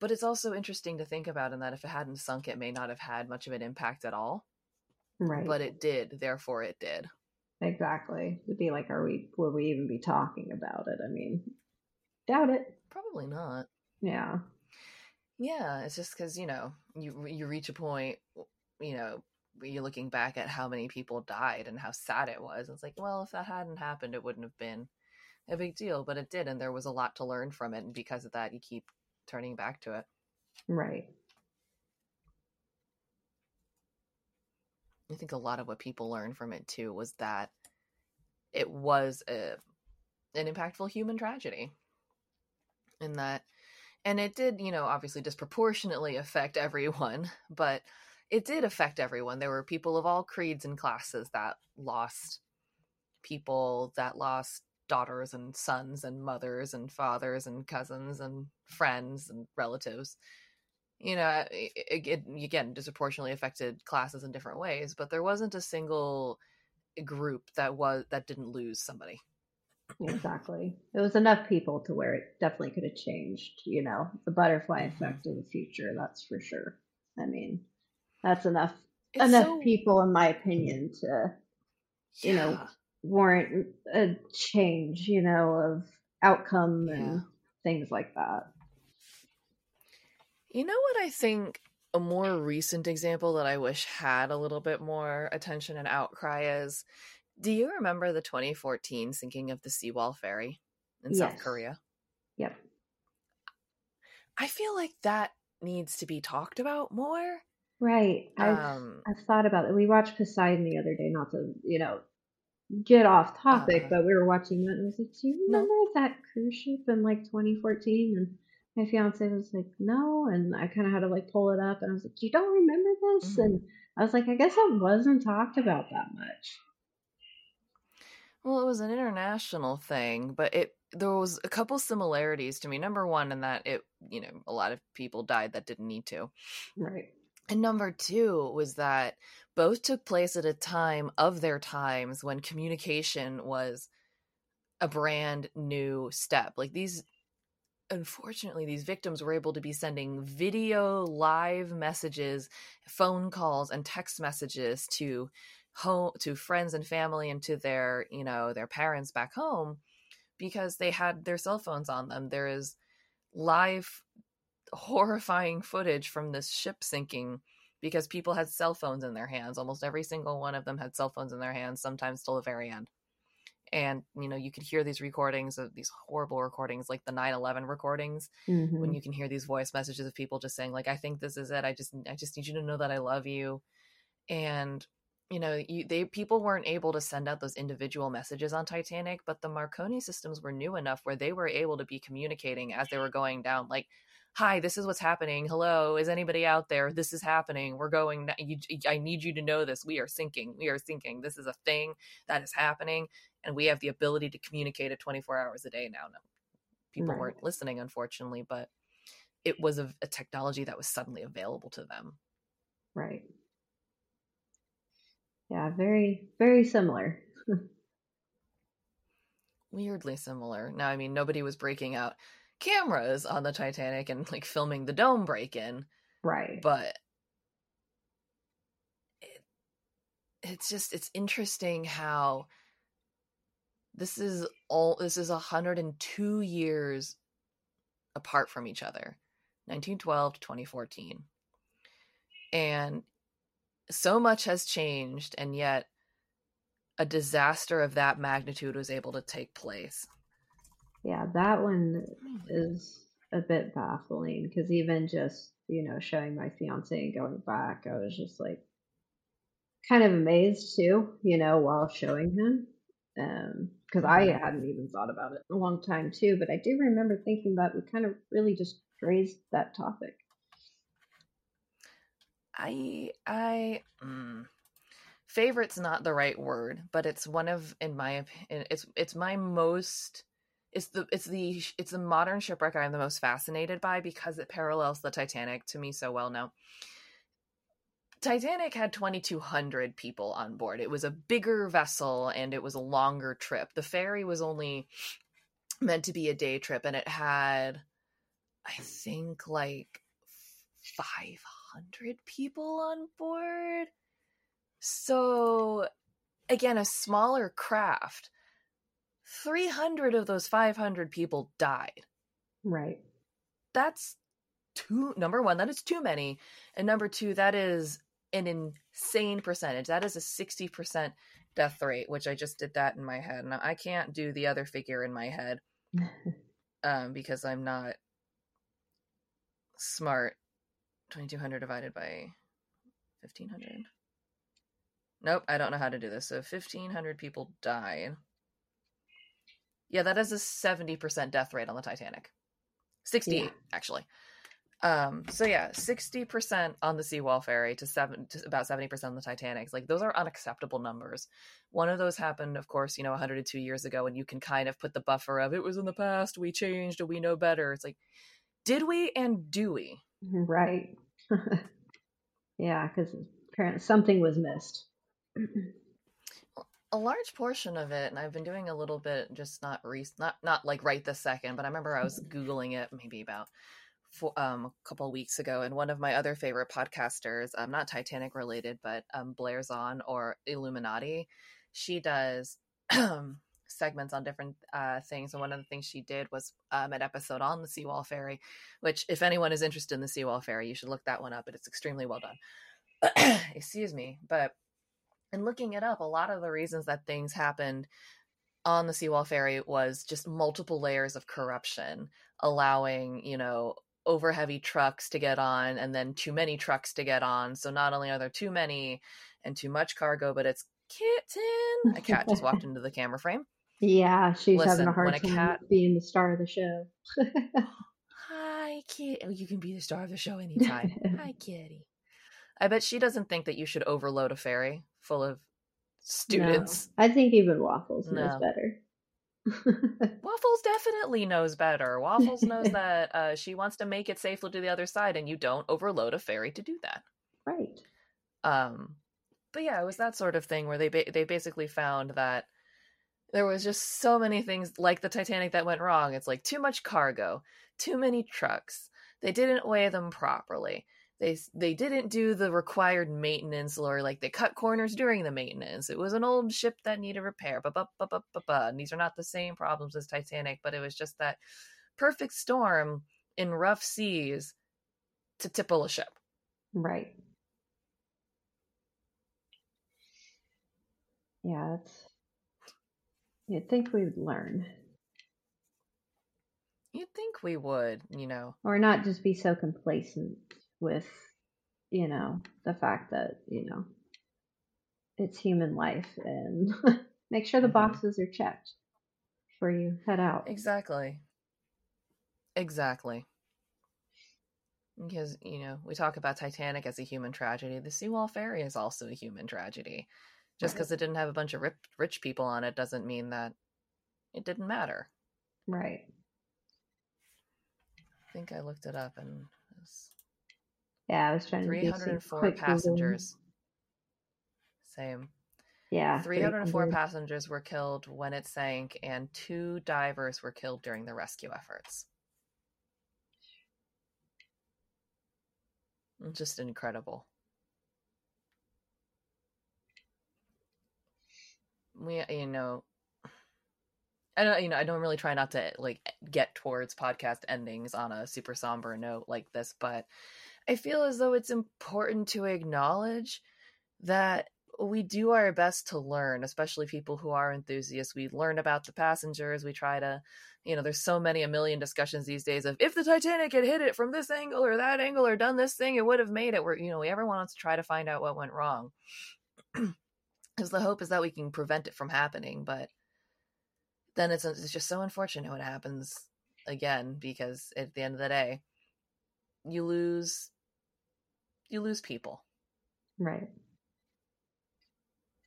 but it's also interesting to think about in that if it hadn't sunk it may not have had much of an impact at all right. but it did therefore it did exactly. It'd be like, are we, would we even be talking about it? I mean, doubt it. probably not Yeah. Yeah, it's just because you know you you reach a point, you know, you're looking back at how many people died and how sad it was. It's like, well, if that hadn't happened, it wouldn't have been a big deal, but it did, and there was a lot to learn from it, and because of that, you keep turning back to it. Right. I think a lot of what people learned from it too was that it was a, an impactful human tragedy, in that, and it did, you know, obviously disproportionately affect *laughs* everyone, but it did affect everyone. There were people of all creeds and classes that lost people that lost daughters and sons and mothers and fathers and cousins and friends and relatives you know it, it, again disproportionately affected classes in different ways but there wasn't a single group that was that didn't lose somebody Exactly. It was enough people to where it definitely could have changed, you know, the butterfly effect in the future, that's for sure. I mean, that's enough It's enough so- people in my opinion to you know, warrant a change, you know, of outcome Yeah. and things like that. You know what I think a more recent example that I wish had a little bit more attention and outcry is do you remember the 2014 sinking of the Sewol ferry in South Korea? Yep. I feel like that needs to be talked about more. Right. I've Um I've thought about it. We watched Poseidon the other day, not to, you know, get off topic, Uh, but we were watching that and I was like, Do you no. remember that cruise ship in like 2014? And my fiance was like, No. And I kind of had to like pull it up and I was like, You don't remember this? Mhm. And I was like, I guess it wasn't talked about that much. Well, it was an international thing, but it there was a couple similarities to me. Number one, in that it, you know, a lot of people died that didn't need to. Right. And number two was that both took place at a time of their times when communication was a brand new step. Like these, unfortunately, these victims were able to be sending video, live messages, phone calls, and text messages to home to friends and family and to their you know their parents back home because they had their cell phones on them there is live horrifying footage from this ship sinking because people had cell phones in their hands. Almost every single one of them had cell phones in their hands sometimes till the very end. And you know you could hear these recordings of these horrible recordings like the 9-11 recordings Mm-hmm. when you can hear these voice messages of people just saying like i think this is it. I just i just need you to know that i love you. And you know you, they people weren't able to send out those individual messages on titanic but the marconi systems were new enough where they were able to be communicating as they were going down like hi this is what's happening. Hello is anybody out there? This is happening. We're going you, i need you to know this. We are sinking. We are sinking. This is a thing that is happening and we have the ability to communicate at 24 hours a day now. No, people Right. weren't listening unfortunately but it was a, a technology that was suddenly available to them. Right. Yeah, very, very similar. *laughs* weirdly similar. Now, I mean, nobody was breaking out cameras on the Titanic and like filming the dome break in, Right. but it, it's just it's interesting how this is all this is 102 years apart from each other 1912 to 2014 and so much has changed and yet a disaster of that magnitude was able to take place Yeah, that one is a bit baffling because even just, you know, showing my fiance and going back, I was just like kind of amazed too, you know, while showing him. Um, because I Mhm. hadn't even thought about it in a long time too, but I do remember thinking that we kind of really just raised that topic. I I mm, favorite's not the right word, but it's one of in my opinion it's it's my most it's the it's the it's the modern shipwreck I'm the most fascinated by because it parallels the Titanic to me so well now. Titanic had 2200 people on board. It was a bigger vessel and it was a longer trip. The ferry was only meant to be a day trip and it had I think like 500 people on board. So, again, a smaller craft. 300 of those 500 people died. Right. That's too, number one, that is too many. And number two, that is an insane percentage. That is a 60% death rate, which I just did that in my head. Now, I can't do the other figure in my head *laughs* um, because I'm not smart. 2200 divided by 1500. Nope, I don't know how to do this. So 1500 people died. Yeah, that is a 70% death rate on the Titanic. 68 Yeah. actually. Um so yeah, 60% on the Sewol ferry to seven to about 70% on the Titanic. Like those are unacceptable numbers. One of those happened of course, you know, 102 years ago and you can kind of put the buffer of it was in the past, we changed, we know better. It's like did we and do we? *laughs* Right. *laughs* yeah, because apparently something was missed. *clears throat* a large portion of it and i've been doing a little bit just not re- not not like right this second but i remember i was *laughs* googling it maybe about four, um, a couple of weeks ago and one of my other favorite podcasters um, not titanic related but um, blair's on or illuminati she does *clears throat* segments on different uh, things and one of the things she did was um, an episode on the Sewol ferry which if anyone is interested in the Sewol ferry you should look that one up but it's extremely well done. *clears throat* Excuse me but and looking it up, a lot of the reasons that things happened on the Sewol Ferry was just multiple layers of corruption, allowing, you know, over heavy trucks to get on and then too many trucks to get on. So not only are there too many and too much cargo, but it's kitten. A cat just walked *laughs* into the camera frame. Yeah, she's having Listen, a hard a time cat- being the star of the show. *laughs* Hi, kitty. Oh, you can be the star of the show anytime. *laughs* Hi, kitty. I bet she doesn't think that you should overload a ferry full of students. No, I think even Waffles knows better. *laughs* Waffles definitely knows better. Waffles knows *laughs* that uh, she wants to make it safely to the other side, and you don't overload a ferry to do that. right. Um, but yeah, it was that sort of thing where they ba- they basically found that there was just so many things like the Titanic that went wrong. It's like too much cargo, too many trucks. They didn't weigh them properly. They they didn't do the required maintenance, or like they cut corners during the maintenance. It was an old ship that needed repair. Ba ba ba ba ba ba. And these are not the same problems as Titanic, but it was just that perfect storm in rough seas to tipple a ship. Right. Yeah, it's. You'd think we would learn, You'd think we would, you know. or not just be so complacent with, you know, the fact that you know it's human life, and *laughs* make sure the Mhm. boxes are checked before you head out. Exactly. Exactly. Because, you know, we talk about Titanic as a human tragedy. The Sewol Ferry is also a human tragedy. Just Right. because it didn't have a bunch of rich people on it doesn't mean that it didn't matter. Right. I think I looked it up and it was Yeah, I was trying to 304 passengers. Same. Yeah, 304 300. passengers were killed when it sank, and two divers were killed during the rescue efforts. Just incredible. We, you know, I don't, you know, I don't really try not to like get towards podcast endings on a super somber note like this, but I feel as though it's important to acknowledge that we do our best to learn, especially people who are enthusiasts. We learn about the passengers. We try to, you know, there's so many, a million discussions these days of if the Titanic had hit it from this angle or that angle or done this thing, it would have made it. Where, you know, we everyone wants to try to find out what went wrong. *clears throat* Because the hope is that we can prevent it from happening. But then it's, it's just so unfortunate when it happens again because at the end of the day, you lose, you lose people. Right.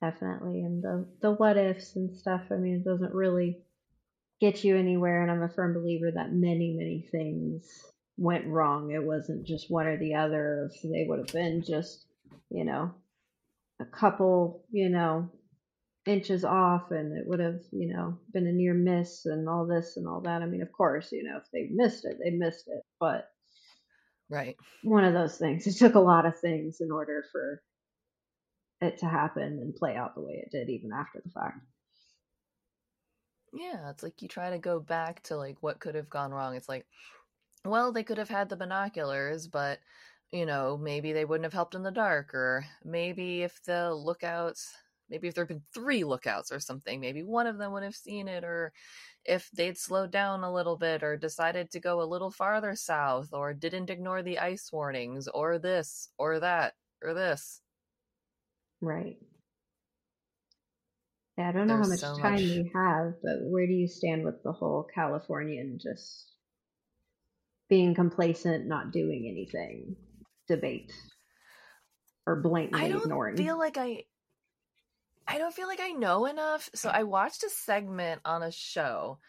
Definitely. And the the what ifs and stuff, I mean, it doesn't really get you anywhere and I'm a firm believer that many, many things went wrong. It wasn't just one or the other. They would have been just, you know, a couple, you know, inches off and it would have, you know, been a near miss and all this and all that. I mean, of course, you know, if they missed it, they missed it. But Right. one of those things. It took a lot of things in order for it to happen and play out the way it did, even after the fact. Yeah, it's like you try to go back to like what could have gone wrong. It's like, well, they could have had the binoculars, but you know, maybe they wouldn't have helped in the dark, or maybe if the lookouts, maybe if there had been three lookouts or something, maybe one of them would have seen it, or if they'd slowed down a little bit, or decided to go a little farther south, or didn't ignore the ice warnings, or this, or that, or this. Right. Yeah, I don't know how much so time much- we have, but where do you stand with the whole Californian just being complacent, not doing anything debate or blatantly I don't ignoring? feel like I I don't feel like I know enough. So mm. I watched a segment on a show,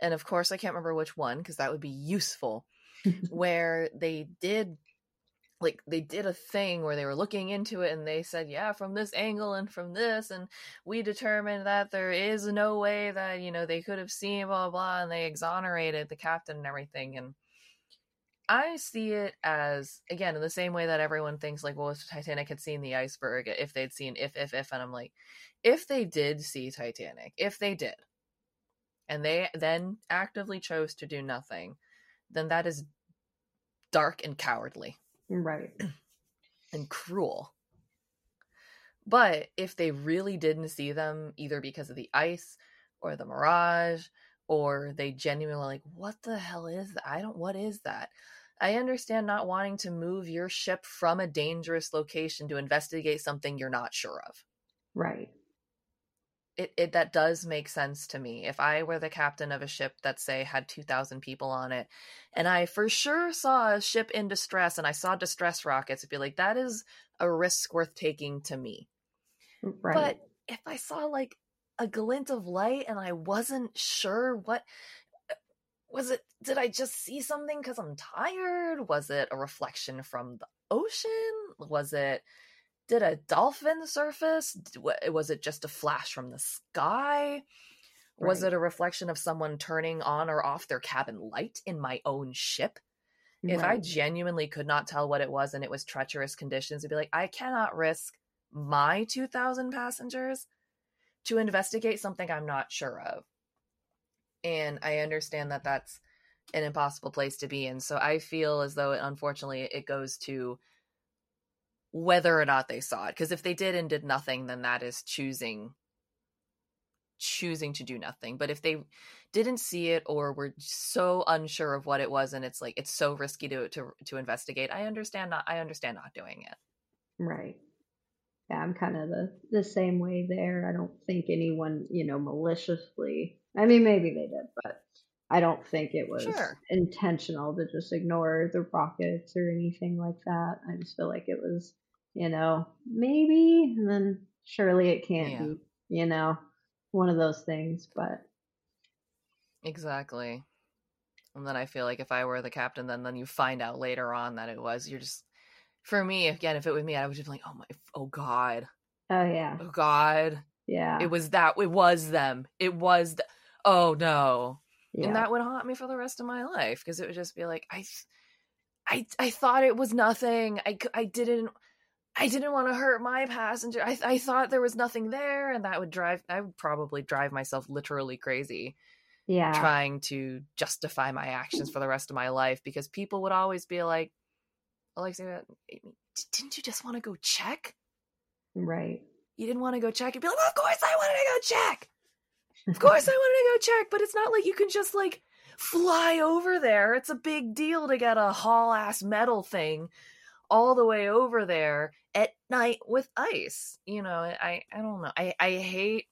and of course I can't remember which one because that would be useful, *laughs* where they did like they did a thing where they were looking into it and they said, yeah, from this angle and from this, and we determined that there is no way that, you know, they could have seen blah blah, blah and they exonerated the captain and everything. And I see it as again in the same way that everyone thinks like, well, if Titanic had seen the iceberg, if they'd seen if if if, and I'm like, if they did see Titanic, if they did, and they then actively chose to do nothing, then that is dark and cowardly right. *clears throat* and cruel. But if they really didn't see them, either because of the ice or the mirage, or they genuinely like, what the hell is that? I don't, what is that? I understand not wanting to move your ship from a dangerous location to investigate something you're not sure of. Right. it, it that does make sense to me. If I were the captain of a ship that say had 2000 people on it and I for sure saw a ship in distress and I saw distress rockets, it'd be like that is a risk worth taking to me. Right. But if I saw like a glint of light and I wasn't sure what was it did I just see something cuz I'm tired? Was it a reflection from the ocean? Was it did a dolphin surface? Was it just a flash from the sky? Was it a reflection of someone turning on or off their cabin light in my own ship? If I genuinely could not tell what it was and it was treacherous conditions, it'd be like, I cannot risk my 2,000 passengers to investigate something I'm not sure of. And I understand that that's an impossible place to be in. So I feel as though, it, unfortunately, it goes to whether or not they saw it. Because if they did and did nothing, then that is choosing choosing to do nothing. But if they didn't see it or were so unsure of what it was and it's like it's so risky to to to investigate, I understand not I understand not doing it. Right. Yeah, I'm kind of the the same way there. I don't think anyone, you know, maliciously. I mean, maybe they did, but I don't think it was Sure. intentional to just ignore the rockets or anything like that. I just feel like it was, you know, maybe, and then surely it can't Yeah. be, you know, one of those things. But Exactly. And then I feel like if I were the captain, then then you find out later on that it was. You're just for me again. If it was me, I would just be like, oh my, oh god, oh yeah, oh god, yeah, it was that. It was them. It was. Th- oh no, yeah, and that would haunt me for the rest of my life because it would just be like I, I, I thought it was nothing. i i didn't. I didn't want to hurt my passenger. I, I thought there was nothing there, and that would drive. I would probably drive myself literally crazy yeah, trying to justify my actions for the rest of my life because people would always be like, Alexia, eh, didn't you just want to go check? right, You didn't want to go check? You'd be like, of course I wanted to go check. Of course I wanted to go check, but it's not like you can just like fly over there. It's a big deal to get a haul ass metal thing all the way over there at night with ice. You know, I I don't know. I I hate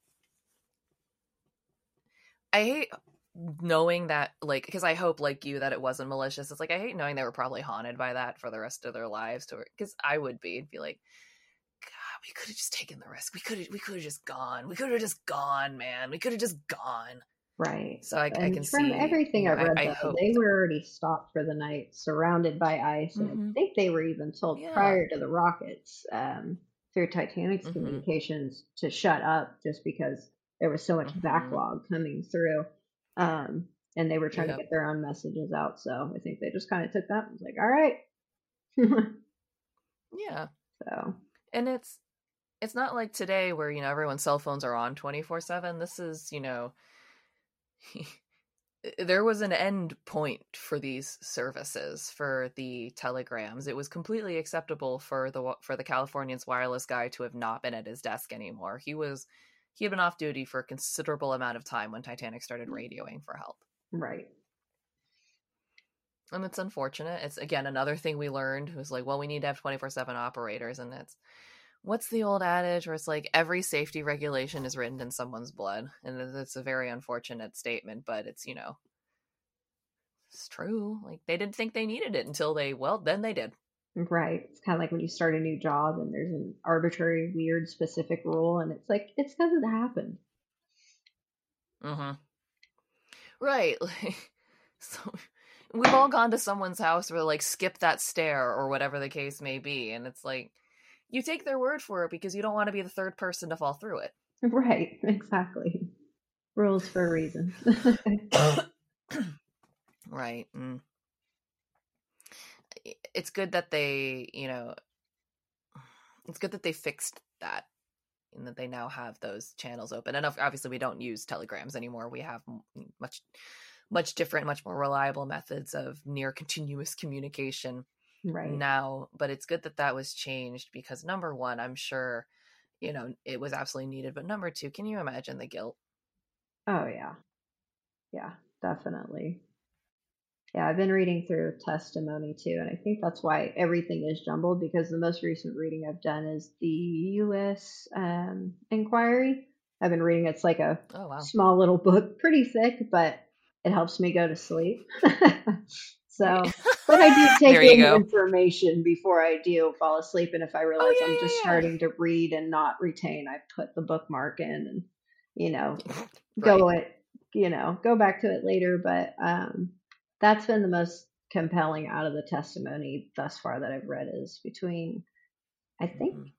I hate knowing that like because I hope like you that it wasn't malicious. It's like I hate knowing they were probably haunted by that for the rest of their lives to because I would be and be like we could have just taken the risk. We could have we could have just gone. We could have just gone, man. We could have just gone. right. So I, I can from see everything you know, I've read, I, I hope they were already stopped for the night, surrounded by ice, and I think they were even told Yeah. prior to the rockets um, through Titanic's Mhm. communications to shut up, just because there was so much Mhm. backlog coming through, um, and they were trying Yep. to get their own messages out. So I think they just kind of took that and was like, "All right." *laughs* yeah. so and it's it's not like today where you know everyone's cell phones are on 24/7 this is you know *laughs* there was an end point for these services for the telegrams. It was completely acceptable for the for the Californian's wireless guy to have not been at his desk anymore. He was he had been off duty for a considerable amount of time when Titanic started mm. radioing for help. Right, and it's unfortunate. It's again another thing we learned was like well we need to have 24/7 operators and it's what's the old adage where it's like every safety regulation is written in someone's blood and it- it's a very unfortunate statement but it's you know it's true like they didn't think they needed it until they well then they did right. It's kind of like when you start a new job and there's an arbitrary, weird, specific rule, and it's like it's because it happened. mm-hmm right *laughs* like so we've all gone to someone's house where like skip that stair or whatever the case may be and it's like you take their word for it because you don't want to be the third person to fall through it Right, *laughs* exactly. Rules for a reason. *coughs* right mm. It's good that they you know it's good that they fixed that and that they now have those channels open and obviously we don't use telegrams anymore we have much much different much more reliable methods of near continuous communication right. now but it's good that that was changed because number one i'm sure you know it was absolutely needed but number two can you imagine the guilt Oh yeah. Yeah, definitely. Yeah, I've been reading through testimony too, and I think that's why everything is jumbled because the most recent reading I've done is the U.S. Um, inquiry I've been reading. It's like a Oh wow. small little book, pretty thick, but it helps me go to sleep. *laughs* so, *laughs* but I do take in go. information before I do fall asleep. And if I realize yeah, I'm just yeah. starting to read and not retain, I put the bookmark in and, you know, *laughs* go it, you know, go back to it later. But um, that's been the most compelling out of the testimony thus far that I've read is between, I think, Mhm.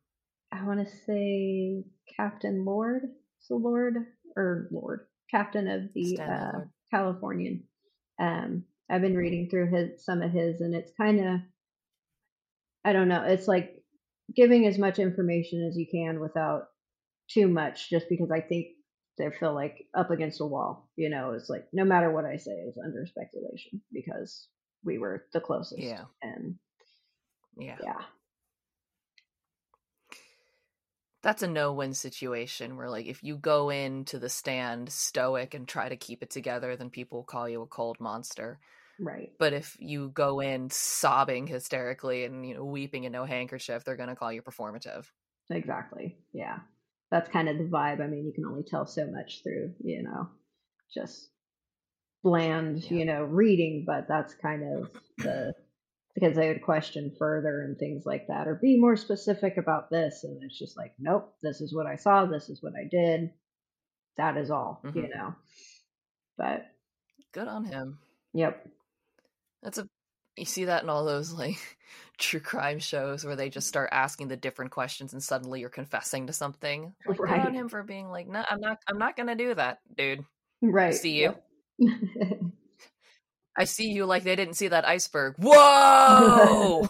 I want to say Captain Lord, so Lord or Lord, Captain of the uh, Californian. Um, I've been reading through his some of his, and it's kind of, I don't know, it's like giving as much information as you can without too much, just because I think they feel like up against a wall. You know, it's like no matter what I say is under speculation because we were the closest. Yeah. and Yeah. yeah, That's a no-win situation where like if you go into the stand stoic and try to keep it together, then people call you a cold monster. Right. But if you go in sobbing hysterically and you know weeping and no handkerchief, they're gonna call you performative. Exactly. Yeah. That's kind of the vibe. I mean, you can only tell so much through, you know, just bland, Yeah. you know, reading, but that's kind of the because they would question further and things like that or be more specific about this and it's just like, nope, this is what I saw, this is what I did. That is all, you Mhm. know. But Good on him. yep. That's a you see that in all those like *laughs* true crime shows where they just mm-hmm. start asking the different questions and suddenly you're confessing to something. *laughs* Like Right. on him for being like, no, I'm not I'm not gonna do that, dude. Right. see you. Yep. *laughs* I see you like they didn't see that iceberg. Whoa!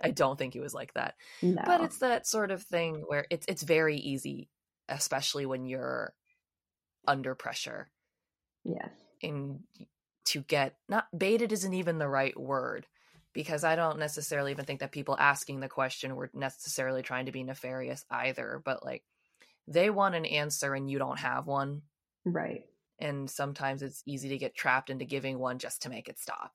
I don't think he was like that. no. But it's that sort of thing where it's it's very easy, especially when you're under pressure yes. And to get not baited isn't even the right word because I don't necessarily even think that people asking the question were necessarily trying to be nefarious either, but like they want an answer and you don't have one Right. and sometimes it's easy to get trapped into giving one just to make it stop.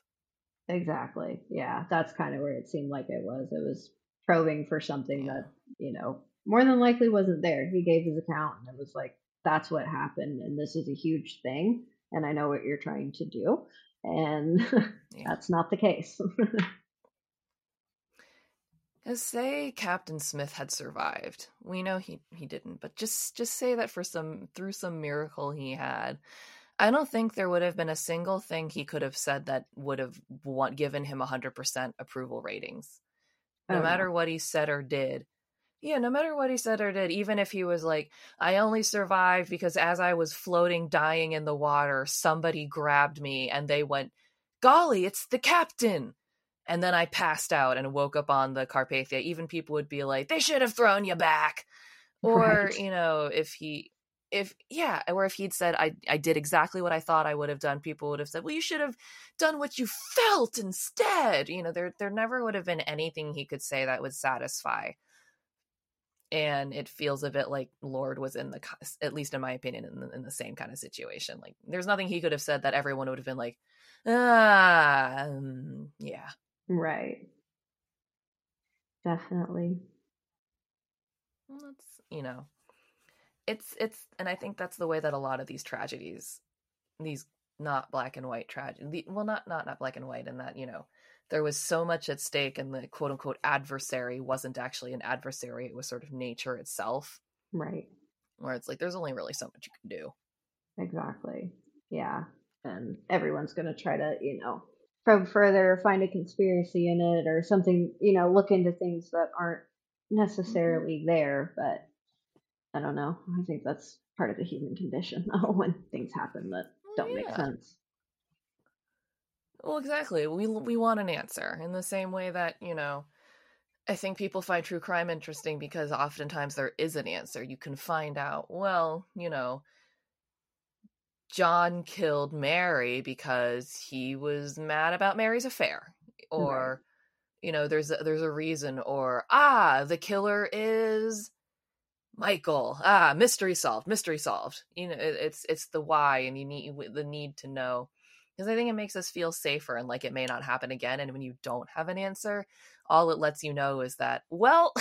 Exactly. Yeah, that's kind of where it seemed like it was. It was probing for something Yeah. that, you know, more than likely wasn't there. He gave his account and it was like, that's what happened. And this is a huge thing. And I know what you're trying to do. And *laughs* Yeah. that's not the case. *laughs* Cause say Captain Smith had survived. We know he he didn't, but just just say that for some through some miracle he had. I don't think there would have been a single thing he could have said that would have want, given him 100% approval ratings. Oh, no. matter what he said or did. Yeah, no matter what he said or did, even if he was like, I only survived because as I was floating, dying in the water, somebody grabbed me and they went, Golly, it's the captain. And then I passed out and woke up on the Carpathia. Even people would be like, they should have thrown you back. *laughs* Or, Right. you know, if he, if, yeah, or if he'd said, I, I did exactly what I thought I would have done, people would have said, well, you should have done what you felt instead. You know, there, there never would have been anything he could say that would satisfy. And it feels a bit like Lord was in the, at least in my opinion, in the, in the same kind of situation. Like, there's nothing he could have said that everyone would have been like, ah, um, yeah. right. Definitely. That's you know it's it's and i think that's the way that a lot of these tragedies these not black and white tragedy well not not not black and white in that you know there was so much at stake and the quote unquote adversary wasn't actually an adversary it was sort of nature itself Right. where it's like there's only really so much you can do Exactly. Yeah. And mm. everyone's going to try to, you know, probe further, find a conspiracy in it or something, you know, look into things that aren't necessarily mm-hmm. there. But I don't know. I think that's part of the human condition *laughs* though, when things happen that don't make sense. Well, exactly. We we want an answer in the same way that you know. I think people find true crime interesting because oftentimes there is an answer. You can find out. Well, you know, John killed Mary because he was mad about Mary's affair, or you know, there's a, there's a reason, or ah, the killer is Michael. Ah, mystery solved. Mystery solved. You know, it, it's it's the why, and you need the need to know because I think it makes us feel safer and like it may not happen again. And when you don't have an answer, all it lets you know is that well,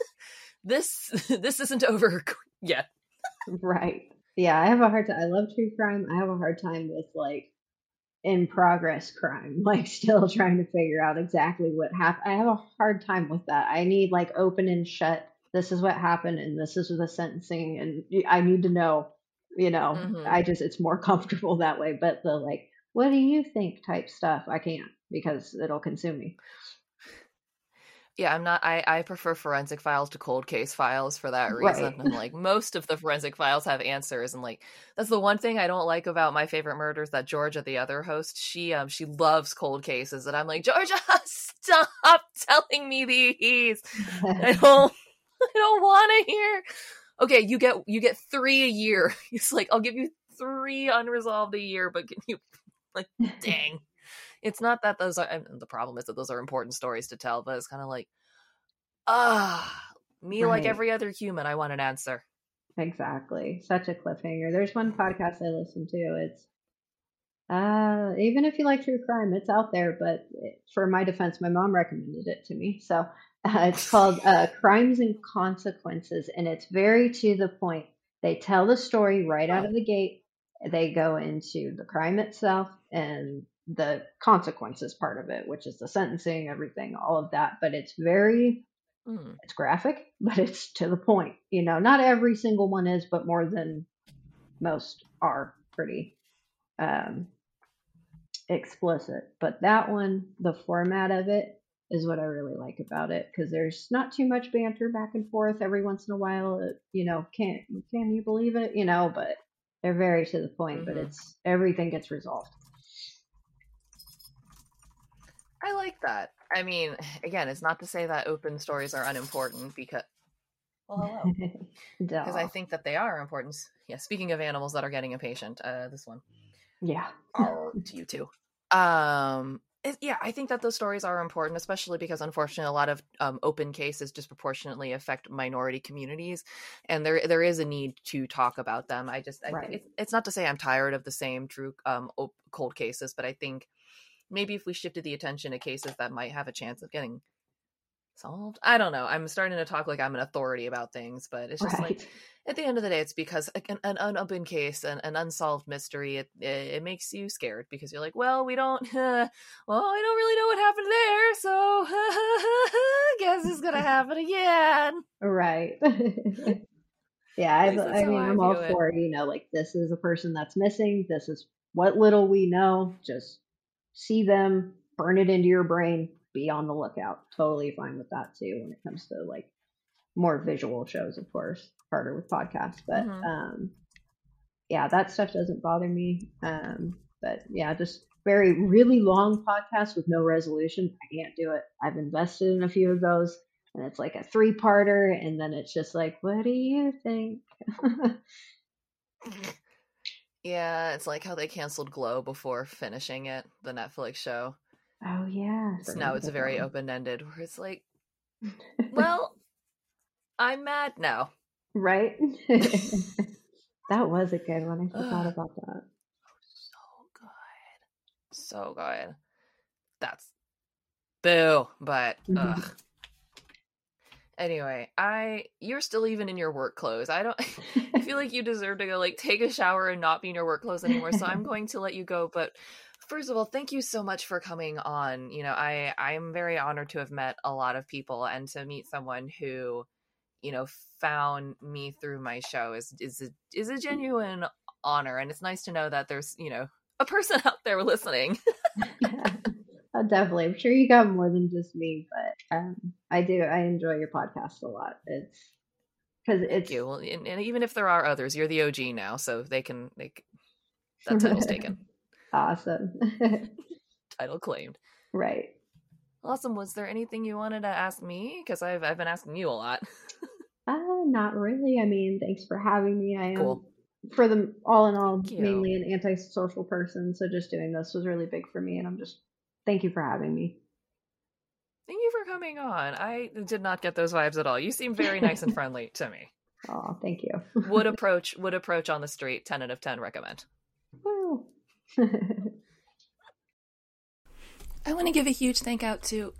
*laughs* this *laughs* this isn't over *laughs* yet. right. Yeah, I have a hard time. I love true crime. I have a hard time with like in progress crime, like still trying to figure out exactly what happened. I have a hard time with that. I need like open and shut. This is what happened, and this is the sentencing, and I need to know. You know, Mhm. I just it's more comfortable that way. But the like, what do you think type stuff, I can't because it'll consume me. Yeah, I'm not. I I prefer forensic files to cold case files for that reason. Right. I'm like most of the forensic files have answers, and like that's the one thing I don't like about my favorite murders. That Georgia, the other host, she um she loves cold cases, and I'm like Georgia, *laughs* stop telling me these. I *laughs* don't. I don't want to hear. Okay, you get you get three a year. *laughs* It's like I'll give you three unresolved a year, but can you like *laughs* dang? It's not that those are. the problem is that those are important stories to tell, but it's kind of like ah, me like every other human. I want an answer. Exactly. Such a cliffhanger. There's one podcast I listen to. It's uh even if you like true crime, it's out there, but it, for my defense, my mom recommended it to me. So *laughs* uh, it's called *laughs* uh Crimes and Consequences and it's very to the point. They tell the story right out of the gate. They go into the crime itself and the consequences part of it, which is the sentencing, everything, all of that, but it's very Mm. it's graphic, *laughs* but it's to the point. You know, not every single one is, but more than most are pretty um, explicit. But that one, the format of it is what I really like about it because there's not too much banter back and forth. Every once in a while, it, you know, can't can you believe it? You know, but they're very to the point. But Mhm. it's everything gets resolved. I like that. I mean, *sighs* again, it's not to say that open stories are unimportant because. Well, hello. *laughs* Because I think that they are important. Yeah. Speaking of animals that are getting impatient, uh, this one. yeah, to you too. Um, it- yeah, I think that those stories are important, especially because unfortunately, a lot of um, open cases disproportionately affect minority communities, and there there is a need to talk about them. I just, I, Right. it, it's not to say I'm tired of the same true um, op- cold cases, but I think maybe if we shifted the attention to cases that might have a chance of getting solved, I don't know. I'm starting to talk like I'm an authority about things, but it's just like at the end of the day, it's because an, an unopened case, an, an unsolved mystery, it, it it makes you scared because you're like, well, we don't, *laughs* well, I don't really know what happened there, so *laughs* guess it's gonna happen again. Right. *laughs* yeah, I, I mean, I'm all it. for you know, like this is a person that's missing. This is what little we know. Just see them, burn it into your brain. Be on the lookout. Totally fine with that too. When it comes to like more visual shows, of course, harder with podcasts, but Mhm. um, yeah, that stuff doesn't bother me. Um, but yeah, just very really long podcasts with no resolution. I can't do it. I've invested in a few of those and it's like a three parter and then it's just like what do you think *laughs* Yeah, it's like how they canceled Glow before finishing it, the Netflix show. oh yeah So now it's very open ended, where it's like, *laughs* well, I'm mad now. right *laughs* that was a good one i forgot about that so good. So good. That's boo, but Mhm. ugh. Anyway, I you're still even in your work clothes. I don't *laughs* feel like you deserve to go like take a shower and not be in your work clothes anymore. So I'm *laughs* going to let you go, but first of all, thank you so much for coming on. You know, I I'm very honored to have met a lot of people and to meet someone who, you know, found me through my show is is a, is a genuine honor and it's nice to know that there's, you know, a person *laughs* out there listening. *laughs* oh, definitely i'm sure you got more than just me but um i do i enjoy your podcast a lot it's because Thank it's you. Well, and, and even if there are others, you're the OG now, so they can c- that title's taken. *laughs* awesome *laughs* Title claimed. right Awesome. Was there anything you wanted to ask me? Because I've I've been asking you a lot. *laughs* Uh, not really. I mean, thanks for having me. I am, Cool. for the all in all, mainly an antisocial person. So just doing this was really big for me, and I'm just thank you for having me. Thank you for coming on. I did not get those vibes at all. You seem very nice and *laughs* friendly to me. Oh, thank you. Would *laughs* approach would approach on the street. Ten out of ten. Recommend. Woo. *laughs* I want to give a huge thank out to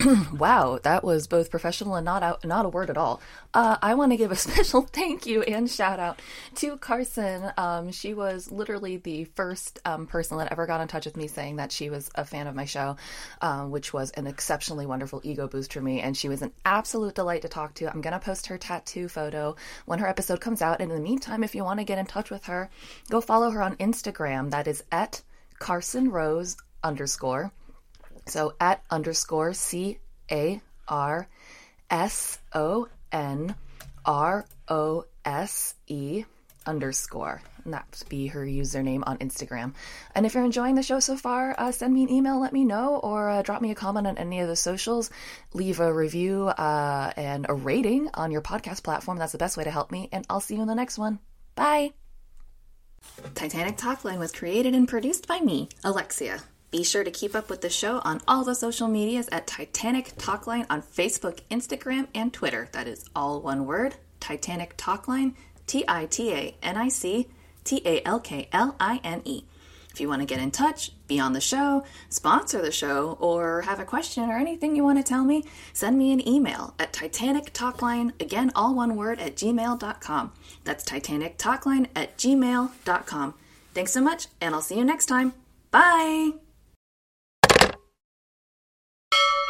*clears throat* wow, that was both professional and not out, not a word at all. Uh, I want to give a *laughs* special thank you and shout out to Carson. Um, she was literally the first um, person that ever got in touch with me saying that she was a fan of my show, um, which was an exceptionally wonderful ego boost for me. And she was an absolute delight to talk to. I'm gonna post her tattoo photo when her episode comes out. And in the meantime, if you want to get in touch with her, go follow her on Instagram. That is at Carson Rose underscore. So at underscore C A R S O N R O S E underscore. And that would be her username on Instagram. And if you're enjoying the show so far, uh, send me an email, let me know, or uh, drop me a comment on any of the socials. Leave a review uh, and a rating on your podcast platform. That's the best way to help me. And I'll see you in the next one. Bye. Titanic Talkline was created and produced by me, Alexia. Be sure to keep up with the show on all the social medias at Titanic Talkline on Facebook, Instagram, and Twitter. That is all one word Titanic Talkline, T I T A N I C T A L K L I N E. If you want to get in touch, be on the show, sponsor the show, or have a question or anything you want to tell me, send me an email at Titanic Talkline, again, all one word, at gmail.com. That's Titanic Talkline at gmail.com. Thanks so much, and I'll see you next time. Bye! you